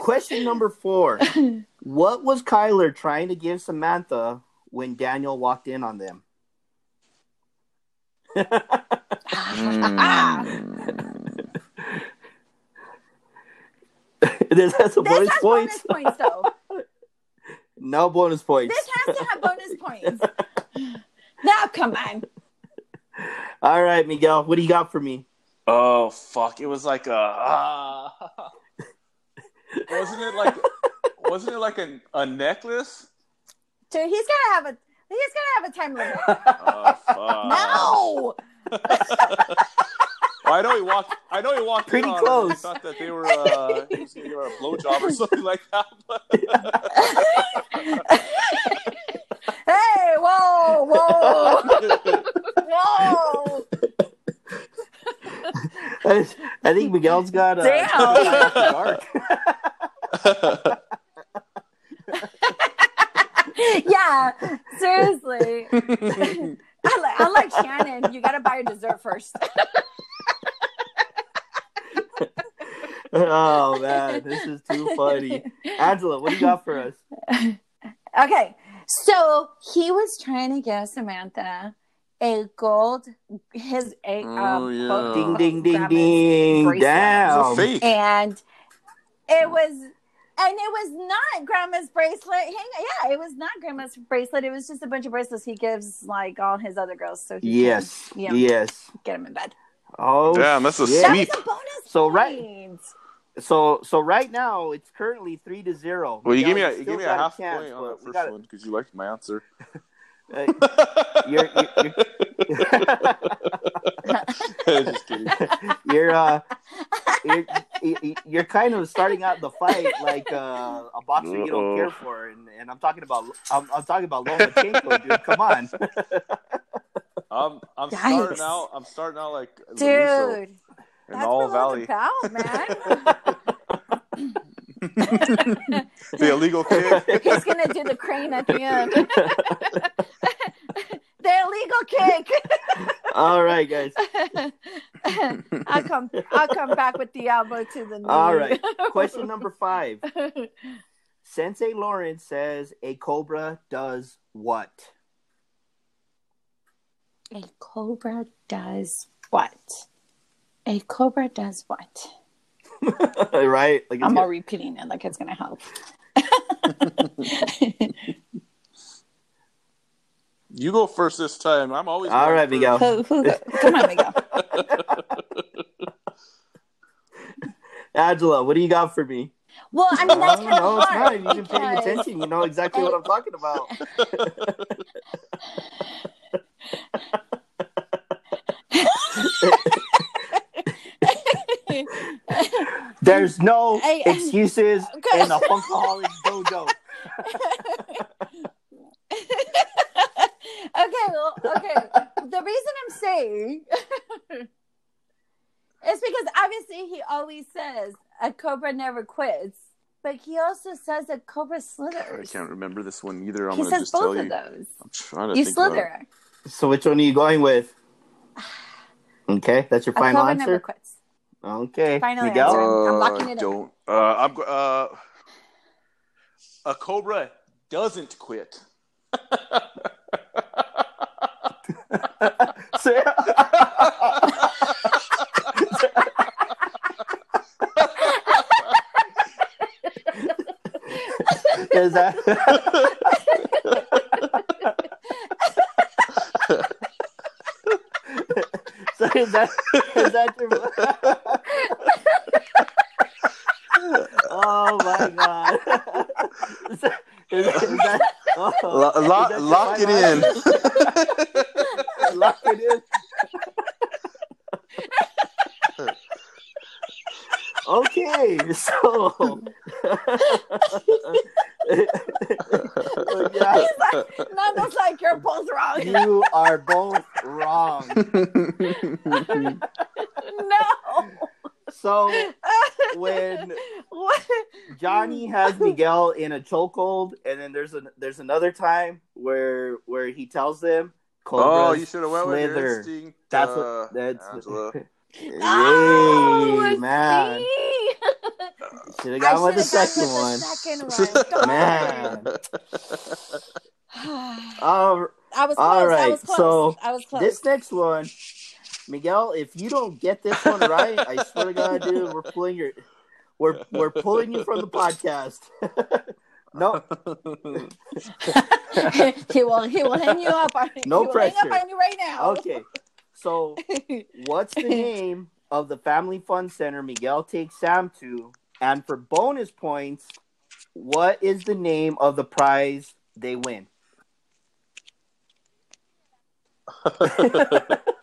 [SPEAKER 1] Question number four. What was Kyler trying to give Samantha when Daniel walked in on them? This has some
[SPEAKER 3] This
[SPEAKER 1] bonus
[SPEAKER 3] has
[SPEAKER 1] points.
[SPEAKER 3] bonus points, though. [laughs]
[SPEAKER 1] No bonus points.
[SPEAKER 3] This has to have bonus points. [laughs] Now, come on.
[SPEAKER 1] All right, Miguel. What do you got for me?
[SPEAKER 2] Oh fuck! It was like a. Uh, [laughs] wasn't it like? wasn't it like a, a necklace?
[SPEAKER 3] Dude, he's gonna have a he's gonna have a time limit. [laughs]
[SPEAKER 2] Oh, fuck.
[SPEAKER 3] No.
[SPEAKER 2] Well, I know he walked. I know he walked.
[SPEAKER 1] Pretty
[SPEAKER 2] in on
[SPEAKER 1] close.
[SPEAKER 2] it. He thought that they were. Uh, he was gonna give her a blowjob or something like that. [laughs]
[SPEAKER 3] Hey, whoa, whoa, whoa.
[SPEAKER 1] I, [laughs] I think Miguel's got uh,
[SPEAKER 3] Damn.
[SPEAKER 1] dark. [laughs]
[SPEAKER 3] yeah, seriously. [laughs] I like Shannon, you gotta buy her dessert first. [laughs]
[SPEAKER 1] oh man, this is too funny. Angela, what do you got for us?
[SPEAKER 3] Okay, so he was trying to give Samantha a gold, his a
[SPEAKER 2] Oh,
[SPEAKER 3] um,
[SPEAKER 2] yeah.
[SPEAKER 1] Ding ding ding ding.
[SPEAKER 3] bracelet.
[SPEAKER 1] Damn.
[SPEAKER 2] it's a fake.
[SPEAKER 3] and it was and it was not grandma's bracelet hang yeah it was not grandma's bracelet it was just a bunch of bracelets he gives like all his other girls so he
[SPEAKER 1] Yes.
[SPEAKER 3] can, you know,
[SPEAKER 1] Yes.
[SPEAKER 3] get them in bed
[SPEAKER 1] Oh.
[SPEAKER 2] Damn, that's a
[SPEAKER 1] shit.
[SPEAKER 2] sweep.
[SPEAKER 3] was a bonus
[SPEAKER 1] So, right-
[SPEAKER 3] point.
[SPEAKER 1] So so right now it's currently three to zero.
[SPEAKER 2] Well, you gave me a you
[SPEAKER 1] still
[SPEAKER 2] gave me a
[SPEAKER 1] got
[SPEAKER 2] half
[SPEAKER 1] chance,
[SPEAKER 2] point on that first
[SPEAKER 1] gotta-
[SPEAKER 2] one because you liked my answer. [laughs]
[SPEAKER 1] uh, you're, you're, [laughs] [laughs]
[SPEAKER 2] Just kidding.
[SPEAKER 1] you're uh you're, you- you're kind of starting out the fight like uh, a boxer you don't care for, and, and I'm talking about I'm, I'm talking about Lomachenko, dude. Come on, [laughs]
[SPEAKER 2] I'm I'm
[SPEAKER 3] Yikes.
[SPEAKER 2] starting out. I'm starting out like LaRusso
[SPEAKER 3] dude
[SPEAKER 2] in
[SPEAKER 3] that's
[SPEAKER 2] all Valley.
[SPEAKER 3] About, [laughs] man.
[SPEAKER 2] the illegal [laughs] kid.
[SPEAKER 3] He's gonna do the crane at the end. The illegal kick. [laughs]
[SPEAKER 1] All right, guys. [laughs]
[SPEAKER 3] I'll come. I'll come back with the elbow to the knee.
[SPEAKER 1] All right. [laughs] Question number five. Sensei Lawrence says a cobra does what?
[SPEAKER 3] A cobra does what? A cobra does what?
[SPEAKER 1] right? Like
[SPEAKER 3] I'm
[SPEAKER 1] gonna-
[SPEAKER 3] all repeating it like it's gonna help.
[SPEAKER 2] You go first this time. I'm always
[SPEAKER 1] all right,
[SPEAKER 2] first.
[SPEAKER 1] Miguel.
[SPEAKER 3] Who, who, come on, Miguel. [laughs]
[SPEAKER 1] Angela, what do you got for me?
[SPEAKER 3] Well, I mean that's [laughs] kind of
[SPEAKER 1] no, it's
[SPEAKER 3] hard.
[SPEAKER 1] not. You've been paying attention. You know exactly what I'm talking about. [laughs] There's no
[SPEAKER 3] I-
[SPEAKER 1] excuses
[SPEAKER 3] Okay.
[SPEAKER 1] in the Funkaholik Dojo.
[SPEAKER 3] Okay, well, okay. The reason I'm saying [laughs] is because obviously he always says a cobra never quits, but he also says a cobra slithers.
[SPEAKER 2] I can't remember this one either. I'm
[SPEAKER 3] He
[SPEAKER 2] gonna
[SPEAKER 3] says
[SPEAKER 2] just tell
[SPEAKER 3] both
[SPEAKER 2] you.
[SPEAKER 3] of those.
[SPEAKER 2] I'm trying to
[SPEAKER 3] You
[SPEAKER 2] think about
[SPEAKER 3] slither.
[SPEAKER 1] So which one are you going with? [sighs] Okay, that's your
[SPEAKER 3] A
[SPEAKER 1] final
[SPEAKER 3] cobra never
[SPEAKER 1] answer.
[SPEAKER 3] quits.
[SPEAKER 1] Okay,
[SPEAKER 3] Final
[SPEAKER 1] Miguel.
[SPEAKER 3] answer. I'm
[SPEAKER 2] Uh,
[SPEAKER 3] locking it in.
[SPEAKER 2] don't. Uh, I'm. Uh, a cobra doesn't quit. [laughs] [laughs]
[SPEAKER 1] Is that? so is that is that your? oh my god! [laughs] Is that, is, that, oh,
[SPEAKER 2] Lo- lo-
[SPEAKER 1] is that your
[SPEAKER 2] lock it in.
[SPEAKER 1] answer? Lock it in. Okay, so yeah,
[SPEAKER 3] None looks like you're both wrong.
[SPEAKER 1] you are both wrong.
[SPEAKER 3] no.
[SPEAKER 1] So when
[SPEAKER 3] What?
[SPEAKER 1] Johnny has [laughs] Miguel in a chokehold, and then there's a there's another time where where he tells them,
[SPEAKER 2] oh, you should have went with your instinct.
[SPEAKER 1] That's
[SPEAKER 2] uh,
[SPEAKER 1] what that's.
[SPEAKER 2] Angela. [laughs]
[SPEAKER 1] Yay,
[SPEAKER 3] Oh,
[SPEAKER 1] man! [laughs] Should have got with the second
[SPEAKER 3] gone
[SPEAKER 1] one.
[SPEAKER 3] with the second one.
[SPEAKER 1] Man.
[SPEAKER 3] Darn. [sighs]
[SPEAKER 1] All
[SPEAKER 3] I was close.
[SPEAKER 1] All
[SPEAKER 3] I was close.
[SPEAKER 1] so
[SPEAKER 3] I was close.
[SPEAKER 1] This next one, Miguel, if you don't get this one right, I swear to God, dude, we're pulling your, we're we're pulling you from the podcast. [laughs] no, [laughs]
[SPEAKER 3] he will. He will hang you up. On,
[SPEAKER 1] No
[SPEAKER 3] he will Hang
[SPEAKER 1] pressure.
[SPEAKER 3] up on you right now.
[SPEAKER 1] okay. So, what's the [laughs] name of the Family Fun Center Miguel takes Sam to? And for bonus points, what is the name of the prize they win?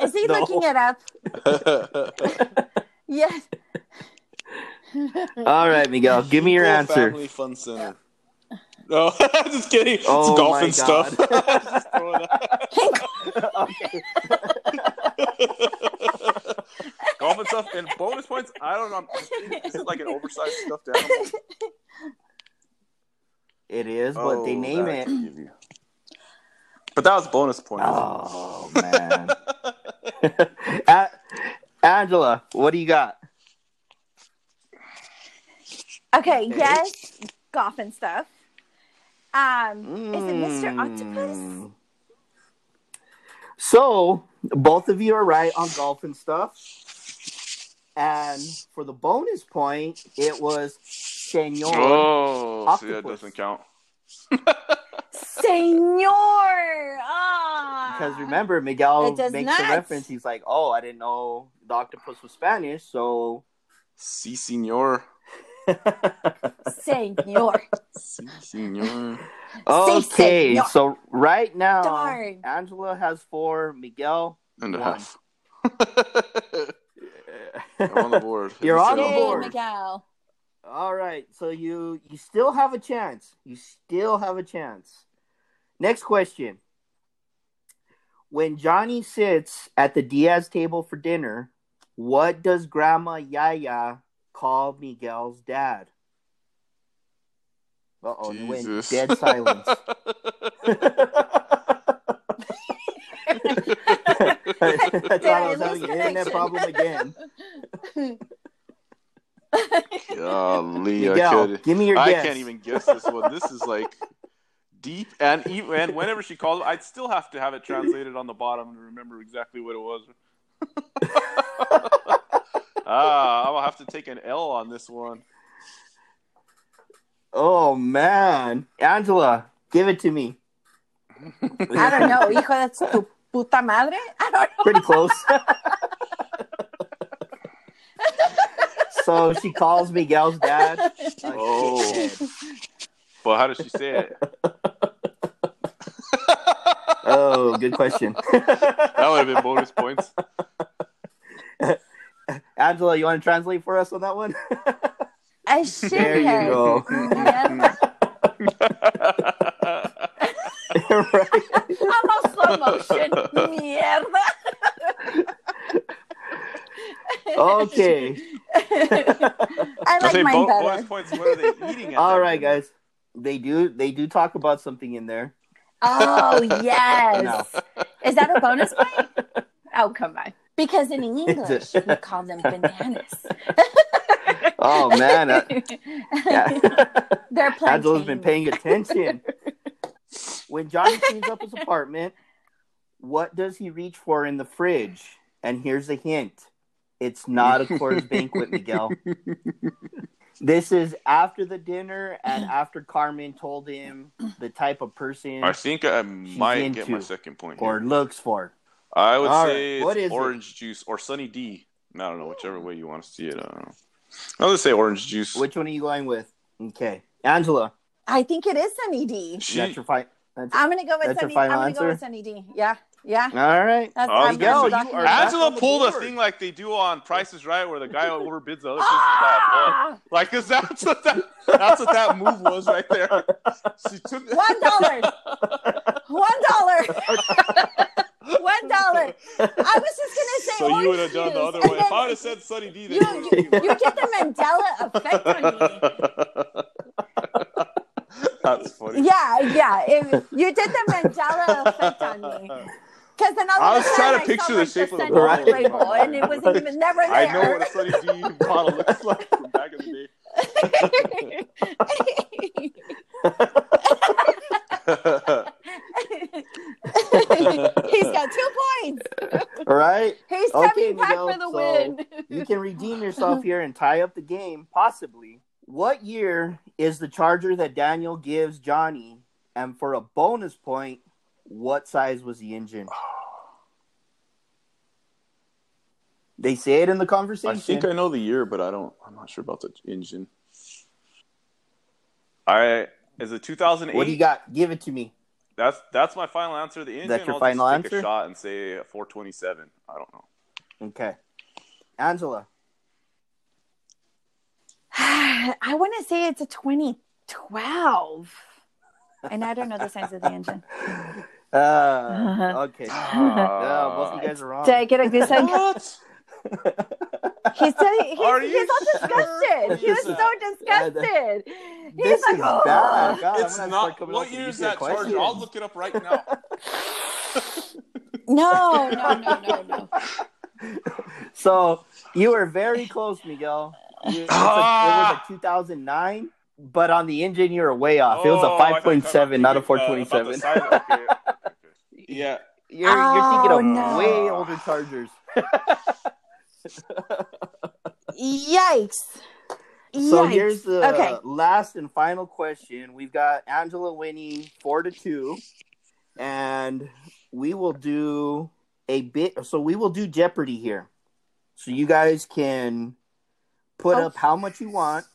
[SPEAKER 3] Is he
[SPEAKER 1] No.
[SPEAKER 3] looking it up? Yes. [laughs]
[SPEAKER 1] All right, Miguel, give me your
[SPEAKER 2] Equal
[SPEAKER 1] answer.
[SPEAKER 2] Family Fun Center. No, [laughs] just kidding.
[SPEAKER 1] Oh,
[SPEAKER 2] it's golf and stuff.
[SPEAKER 1] God. [laughs]
[SPEAKER 2] Just
[SPEAKER 1] okay.
[SPEAKER 2] golf and stuff and bonus points. I don't know. I'm just thinking, Is it like an oversized stuffed animal?
[SPEAKER 1] It is, but they
[SPEAKER 2] Oh,
[SPEAKER 1] name it.
[SPEAKER 2] you. But that was bonus points.
[SPEAKER 1] Oh man. A- Angela, what do you got?
[SPEAKER 3] Okay. Yes. Golf and stuff. Um. Is it Mr. Octopus?
[SPEAKER 1] Mm. So both of you are right on golf and stuff. And for the bonus point, it was Senor.
[SPEAKER 2] Oh, so yeah, it
[SPEAKER 1] Octopus.
[SPEAKER 2] doesn't count.
[SPEAKER 3] Senor. Ah.
[SPEAKER 1] Because remember, Miguel makes
[SPEAKER 3] not.
[SPEAKER 1] a reference. He's like, "Oh, I didn't know the octopus was Spanish, so."
[SPEAKER 2] Si, senor.
[SPEAKER 3] Senor.
[SPEAKER 2] Si, senor.
[SPEAKER 1] okay,
[SPEAKER 3] senor.
[SPEAKER 1] so right now,
[SPEAKER 3] Darn.
[SPEAKER 1] Angela has four. Miguel,
[SPEAKER 2] And a
[SPEAKER 1] One.
[SPEAKER 2] half. [laughs] I'm on the board. [laughs]
[SPEAKER 1] You're on the board.
[SPEAKER 3] Miguel.
[SPEAKER 1] All right, so you you still have a chance. You still have a chance. Next question. When Johnny sits at the Diaz table for dinner, What does Grandma Yaya call Miguel's dad? Uh oh, it went dead silence. [laughs] That's thought I was having an internet problem again. [laughs]
[SPEAKER 2] Golly, I
[SPEAKER 1] Miguel,
[SPEAKER 2] could.
[SPEAKER 1] give me your
[SPEAKER 2] I
[SPEAKER 1] guess.
[SPEAKER 2] can't even guess this one. This is like deep, and even and whenever she calls, I'd still have to have it translated on the bottom to remember exactly what it was. [laughs] ah, I'll have to take an L on this one.
[SPEAKER 1] Oh man, Angela, give it to me.
[SPEAKER 3] I don't know. Hijo de tu puta madre? I don't know.
[SPEAKER 1] Pretty close. so she calls Miguel's dad. a
[SPEAKER 2] Oh.
[SPEAKER 1] shithead.
[SPEAKER 2] Well, how does she say it?
[SPEAKER 1] Oh, good question.
[SPEAKER 2] That would have been bonus points. [laughs]
[SPEAKER 1] Angela, you want to translate for us on that one? [laughs]
[SPEAKER 3] A
[SPEAKER 1] There you
[SPEAKER 3] shithead.
[SPEAKER 1] go. [laughs] Right. [laughs]
[SPEAKER 3] I'm on slow motion. Mierda.
[SPEAKER 1] Okay.
[SPEAKER 3] I
[SPEAKER 2] I
[SPEAKER 3] like mine
[SPEAKER 2] bo-
[SPEAKER 3] better.
[SPEAKER 2] bonus points. What are they eating? At
[SPEAKER 1] All
[SPEAKER 2] that
[SPEAKER 1] right,
[SPEAKER 2] dinner?
[SPEAKER 1] guys. They do. They do talk about something in there.
[SPEAKER 3] Oh yes.
[SPEAKER 1] No.
[SPEAKER 3] Is that a bonus point? Oh come on. Because in [laughs] English we call them bananas. [laughs]
[SPEAKER 1] Oh man, uh, yeah. [laughs]
[SPEAKER 3] They're plantains.
[SPEAKER 1] Angela's been paying attention. When Johnny cleans up his apartment, what does he reach for in the fridge? And here's a hint: it's not a Coors Banquet, Miguel. This is after the dinner and after Carmen told him the type of person
[SPEAKER 2] I think I might get my second point. Here.
[SPEAKER 1] Or
[SPEAKER 2] Here.
[SPEAKER 1] looks for.
[SPEAKER 2] I would
[SPEAKER 1] All
[SPEAKER 2] say
[SPEAKER 1] right, what
[SPEAKER 2] it's
[SPEAKER 1] is it?
[SPEAKER 2] orange juice or Sunny D. I don't know, whichever way you want to see it. I don't know. I'll just say orange juice.
[SPEAKER 1] Which one are you going with? Okay, Angela,
[SPEAKER 3] I think it is Sunny D.
[SPEAKER 2] She-
[SPEAKER 1] that's your fight. That's...
[SPEAKER 3] I'm gonna go with Sunny. I'm gonna go with Sunny D. Yeah, yeah.
[SPEAKER 1] All right.
[SPEAKER 3] That's,
[SPEAKER 2] Oh,
[SPEAKER 3] I'm
[SPEAKER 2] Miguel,
[SPEAKER 3] I'm
[SPEAKER 1] you
[SPEAKER 3] blocking
[SPEAKER 1] are
[SPEAKER 3] it.
[SPEAKER 1] back
[SPEAKER 2] Angela
[SPEAKER 1] on the
[SPEAKER 2] pulled a thing like they do on Prices Right, where the guy [laughs] overbids the other person's bad.
[SPEAKER 3] Ah!
[SPEAKER 2] Like, cause that's what that that's what that move was right there. She took
[SPEAKER 3] One dollar. [laughs] One dollar. [laughs] One dollar. I was just gonna say.
[SPEAKER 2] So you would have done the other way. If I would have said Sunny D, then
[SPEAKER 3] You,
[SPEAKER 2] you
[SPEAKER 3] you, you get the Mandela effect on me.
[SPEAKER 2] That's funny.
[SPEAKER 3] Yeah, yeah. If you did the Mandela effect on me. Because then all of
[SPEAKER 2] I
[SPEAKER 3] a
[SPEAKER 2] was
[SPEAKER 3] sudden
[SPEAKER 2] trying to
[SPEAKER 3] I
[SPEAKER 2] picture
[SPEAKER 3] saw,
[SPEAKER 2] the
[SPEAKER 3] like,
[SPEAKER 2] shape of the
[SPEAKER 3] Sunny
[SPEAKER 1] bottle.
[SPEAKER 3] D label, and it wasn't even [laughs] never there.
[SPEAKER 2] I know what a Sunny D bottle looks like from back in the day. [laughs] [laughs] [laughs]
[SPEAKER 3] He's got two points.
[SPEAKER 1] All [laughs] right.
[SPEAKER 3] He's
[SPEAKER 1] Okay,
[SPEAKER 3] stepping back
[SPEAKER 1] Miguel,
[SPEAKER 3] for the
[SPEAKER 1] so-
[SPEAKER 3] win.
[SPEAKER 1] You can redeem yourself here and tie up the game, possibly. What year is the charger that Daniel gives Johnny? And for a bonus point, what size was the engine? They say it in the conversation.
[SPEAKER 2] I think I know the year, but I don't. I'm not sure about the engine. All right, is it 2008?
[SPEAKER 1] what do you got? Give it to me.
[SPEAKER 2] That's that's my final answer. The engine.
[SPEAKER 1] That's your
[SPEAKER 2] I'll
[SPEAKER 1] final
[SPEAKER 2] just take
[SPEAKER 1] answer?
[SPEAKER 2] a shot and say 427. I don't know.
[SPEAKER 1] Okay. Angela. [sighs]
[SPEAKER 3] I want to say it's a 2012. And I don't know the size of the engine. [laughs]
[SPEAKER 1] Uh, [laughs] okay.
[SPEAKER 2] Ah.
[SPEAKER 1] Yeah, both of you guys are wrong.
[SPEAKER 3] Did I get a goose [laughs] egg?
[SPEAKER 2] What?
[SPEAKER 3] He said he,
[SPEAKER 2] Are
[SPEAKER 3] he's,
[SPEAKER 2] you
[SPEAKER 3] he's all disgusted. He was
[SPEAKER 1] This is-
[SPEAKER 3] so
[SPEAKER 1] Yeah,
[SPEAKER 3] disgusted.
[SPEAKER 1] this
[SPEAKER 3] He's like,
[SPEAKER 1] is
[SPEAKER 3] oh.
[SPEAKER 1] bad. God,
[SPEAKER 2] it's
[SPEAKER 1] I'm gonna start
[SPEAKER 2] not.
[SPEAKER 1] coming
[SPEAKER 2] What
[SPEAKER 1] up with
[SPEAKER 2] year is that charger? I'll look it up right now. [laughs]
[SPEAKER 3] No, no, no, no, no.
[SPEAKER 1] So you were very close, Miguel. You, it's a-
[SPEAKER 2] Ah.
[SPEAKER 1] it was a 2009, but on the engine you were way off. it was
[SPEAKER 2] Oh,
[SPEAKER 1] a
[SPEAKER 2] I thought you were
[SPEAKER 1] 5.7, not a
[SPEAKER 2] talking about the-
[SPEAKER 1] 427.
[SPEAKER 2] about the size- okay, okay. [laughs] Yeah.
[SPEAKER 1] You're, you're thinking
[SPEAKER 3] Oh,
[SPEAKER 1] of
[SPEAKER 3] no.
[SPEAKER 1] way older chargers. [laughs]
[SPEAKER 3] Yikes.
[SPEAKER 1] So
[SPEAKER 3] Yikes.
[SPEAKER 1] here's the
[SPEAKER 3] Okay.
[SPEAKER 1] last and final question. We've got Angela winning four to two, and we will do a bit. So we will do Jeopardy here. So you guys can put
[SPEAKER 3] Oh.
[SPEAKER 1] up how much you want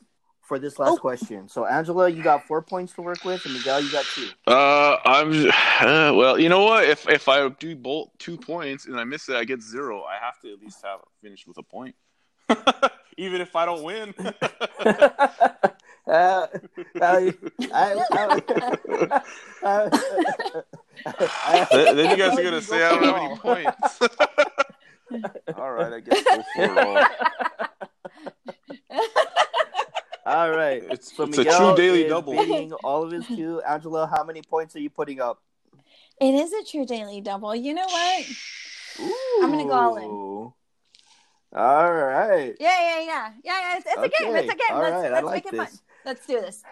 [SPEAKER 1] for this last
[SPEAKER 3] Oh.
[SPEAKER 1] question. So Angela, you got four points to work with, and Miguel, you got two.
[SPEAKER 2] Uh, I'm uh, [sighs] well. You know what? If if I do both two points and I miss it, I get zero. I have to at least have finished with a point, [laughs] even if I don't win. [laughs] [laughs]
[SPEAKER 1] Uh, I, I, I, I-
[SPEAKER 2] then then you guys are gonna say
[SPEAKER 1] go
[SPEAKER 2] I don't have any points. All right, I guess go for it.
[SPEAKER 1] All right.
[SPEAKER 2] It's,
[SPEAKER 1] So
[SPEAKER 2] it's a
[SPEAKER 1] Miguel
[SPEAKER 2] true daily
[SPEAKER 1] is
[SPEAKER 2] double.
[SPEAKER 1] beating all of his two. Angela, how many points are you putting up?
[SPEAKER 3] It is a true daily double. You know what? I'm gonna go all in.
[SPEAKER 1] All right.
[SPEAKER 3] Yeah, yeah, yeah, yeah, yeah. It's, it's a game. It's a game.
[SPEAKER 1] All
[SPEAKER 3] let's
[SPEAKER 1] right, I
[SPEAKER 3] let's
[SPEAKER 1] like
[SPEAKER 3] make it
[SPEAKER 1] this.
[SPEAKER 3] fun. Let's do this.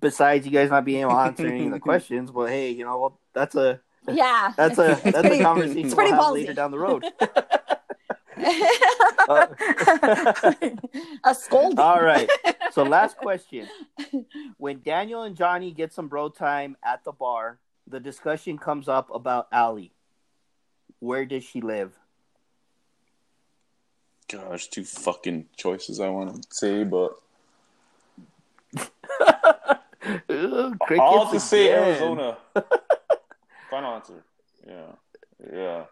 [SPEAKER 1] Besides you guys not being able to answer any of the [laughs] questions, but hey, you know well, that's a
[SPEAKER 3] Yeah,
[SPEAKER 1] that's a that's
[SPEAKER 3] pretty-
[SPEAKER 1] a conversation
[SPEAKER 3] it's
[SPEAKER 1] we'll
[SPEAKER 3] pretty
[SPEAKER 1] have
[SPEAKER 3] ballsy.
[SPEAKER 1] later down the road. [laughs]
[SPEAKER 3] Uh, a scolding.
[SPEAKER 1] All right. [laughs] So last [laughs] question. When Daniel and Johnny get some bro time at the bar, the discussion comes up about Allie. Where does she live?
[SPEAKER 2] Gosh, two fucking choices I want to say, but [laughs]
[SPEAKER 1] Ooh,
[SPEAKER 2] I'll
[SPEAKER 1] crickets
[SPEAKER 2] have to say. Arizona. [laughs] Final answer. Yeah, yeah.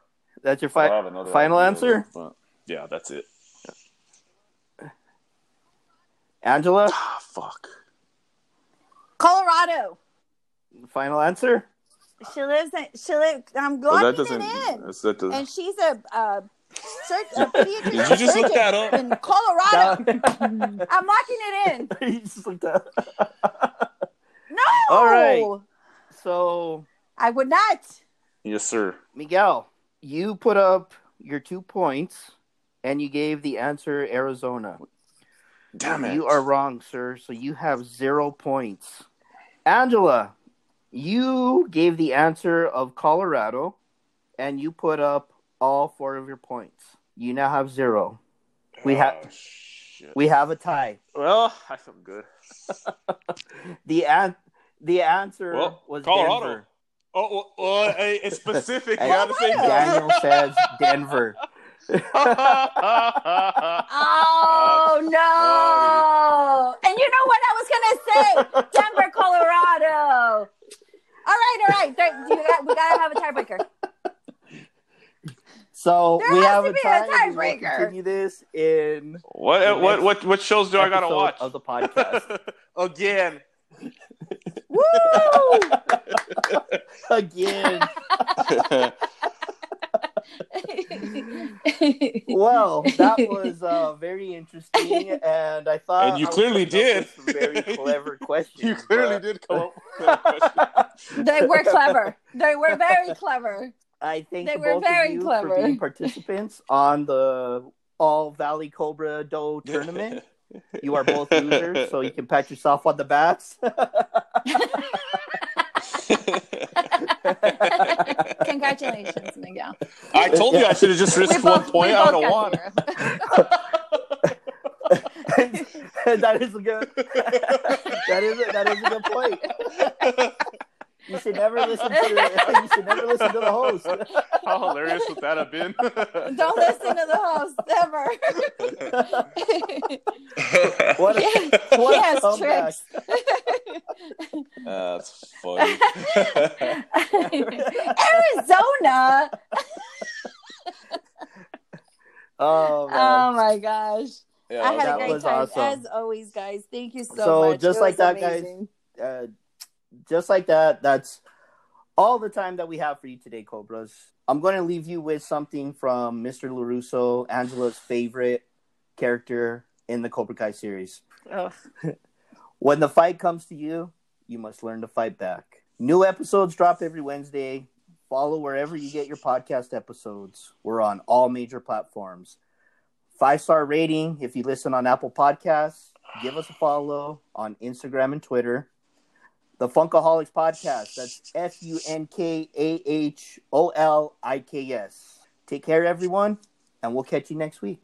[SPEAKER 1] That's your fi-
[SPEAKER 2] have
[SPEAKER 1] final answer,
[SPEAKER 2] but yeah, that's it.
[SPEAKER 1] Angela.
[SPEAKER 2] Ah, fuck.
[SPEAKER 3] Colorado.
[SPEAKER 1] Final answer.
[SPEAKER 3] She lives in. She lives. I'm
[SPEAKER 2] Well, that
[SPEAKER 3] locking
[SPEAKER 2] doesn't.
[SPEAKER 3] it in.
[SPEAKER 2] that doesn't.
[SPEAKER 3] And she's a. Uh, Sur- a pediatrician [laughs]
[SPEAKER 2] Did you just look that up?
[SPEAKER 3] in Colorado. [laughs]
[SPEAKER 1] Down- [laughs]
[SPEAKER 3] I'm locking it in.
[SPEAKER 1] You just looked up.
[SPEAKER 3] No.
[SPEAKER 1] All right. So
[SPEAKER 3] I would not.
[SPEAKER 2] yes, sir.
[SPEAKER 1] Miguel, you put up your two points, and you gave the answer Arizona.
[SPEAKER 2] Damn it.
[SPEAKER 1] You are wrong, sir. So you have zero points. Angela, you gave the answer of Colorado, and you put up all four of your points. You now have zero. We have
[SPEAKER 2] Oh,
[SPEAKER 1] we have a tie.
[SPEAKER 2] Well, I feel good. [laughs]
[SPEAKER 1] The an- the answer
[SPEAKER 2] Well,
[SPEAKER 1] was
[SPEAKER 2] Colorado.
[SPEAKER 1] Denver.
[SPEAKER 2] Oh, well, well, hey, it's specific. [laughs] You
[SPEAKER 1] And
[SPEAKER 2] gotta say
[SPEAKER 1] Daniel says Denver. [laughs]
[SPEAKER 3] Oh [laughs] no! Oh, and you know what I was gonna say? Denver, Colorado. All right, all right. There, you got, we gotta have a tiebreaker.
[SPEAKER 1] So
[SPEAKER 3] There
[SPEAKER 1] we
[SPEAKER 3] has
[SPEAKER 1] have
[SPEAKER 3] to
[SPEAKER 1] a
[SPEAKER 3] be a
[SPEAKER 1] tie. we will
[SPEAKER 3] tiebreaker.
[SPEAKER 1] Continue this in
[SPEAKER 2] what, what, what, what shows do I gotta watch?
[SPEAKER 1] of the podcast [laughs]
[SPEAKER 2] Again.
[SPEAKER 3] Woo! [laughs]
[SPEAKER 1] again. Well, that was [laughs] uh, very interesting, and I thought
[SPEAKER 2] And you
[SPEAKER 1] I
[SPEAKER 2] clearly did.
[SPEAKER 1] Very clever question. [laughs]
[SPEAKER 2] you clearly
[SPEAKER 1] but
[SPEAKER 2] did come up with that [laughs] question.
[SPEAKER 3] they were clever. They were very clever.
[SPEAKER 1] I thank
[SPEAKER 3] They were
[SPEAKER 1] both
[SPEAKER 3] very
[SPEAKER 1] of you
[SPEAKER 3] clever.
[SPEAKER 1] for being participants on the All Valley Cobra Do tournament. You are both losers, so you can pat yourself on the backs. [laughs]
[SPEAKER 3] Congratulations, Miguel.
[SPEAKER 2] I told you I should have just risked one
[SPEAKER 3] both, we
[SPEAKER 2] point. I
[SPEAKER 3] both
[SPEAKER 2] would have won. [laughs]
[SPEAKER 1] that is a good. [laughs] that is a, that is a good point. You should never listen to. [laughs] You should never listen to the host. [laughs]
[SPEAKER 2] How hilarious would that have been? [laughs]
[SPEAKER 3] Don't listen to the host ever.
[SPEAKER 1] What? A,
[SPEAKER 3] He
[SPEAKER 1] what a
[SPEAKER 3] has
[SPEAKER 1] comeback.
[SPEAKER 3] tricks.
[SPEAKER 2] That's funny.
[SPEAKER 3] Arizona.
[SPEAKER 1] Oh, man.
[SPEAKER 3] Oh my gosh.
[SPEAKER 2] yeah,
[SPEAKER 3] I had
[SPEAKER 1] that
[SPEAKER 3] a great
[SPEAKER 1] was
[SPEAKER 3] time
[SPEAKER 1] awesome.
[SPEAKER 3] as always, guys. Thank you so,
[SPEAKER 1] So,
[SPEAKER 3] much.
[SPEAKER 1] So just
[SPEAKER 3] It
[SPEAKER 1] like
[SPEAKER 3] was
[SPEAKER 1] that, guys, uh, just like that, that's all the time that we have for you today, Cobras. I'm going to leave you with something from Mr. LaRusso, Angela's favorite character in the Cobra Kai series. Oh.
[SPEAKER 3] Ugh. [laughs]
[SPEAKER 1] When the fight comes to you, you must learn to fight back. New episodes drop every Wednesday. Follow wherever you get your podcast episodes. We're on all major platforms. Five star rating if you listen on Apple Podcasts. Give us a follow on Instagram and Twitter. The Funkaholiks Podcast. That's F U N K A H O L I K S. Take care, everyone, and we'll catch you next week.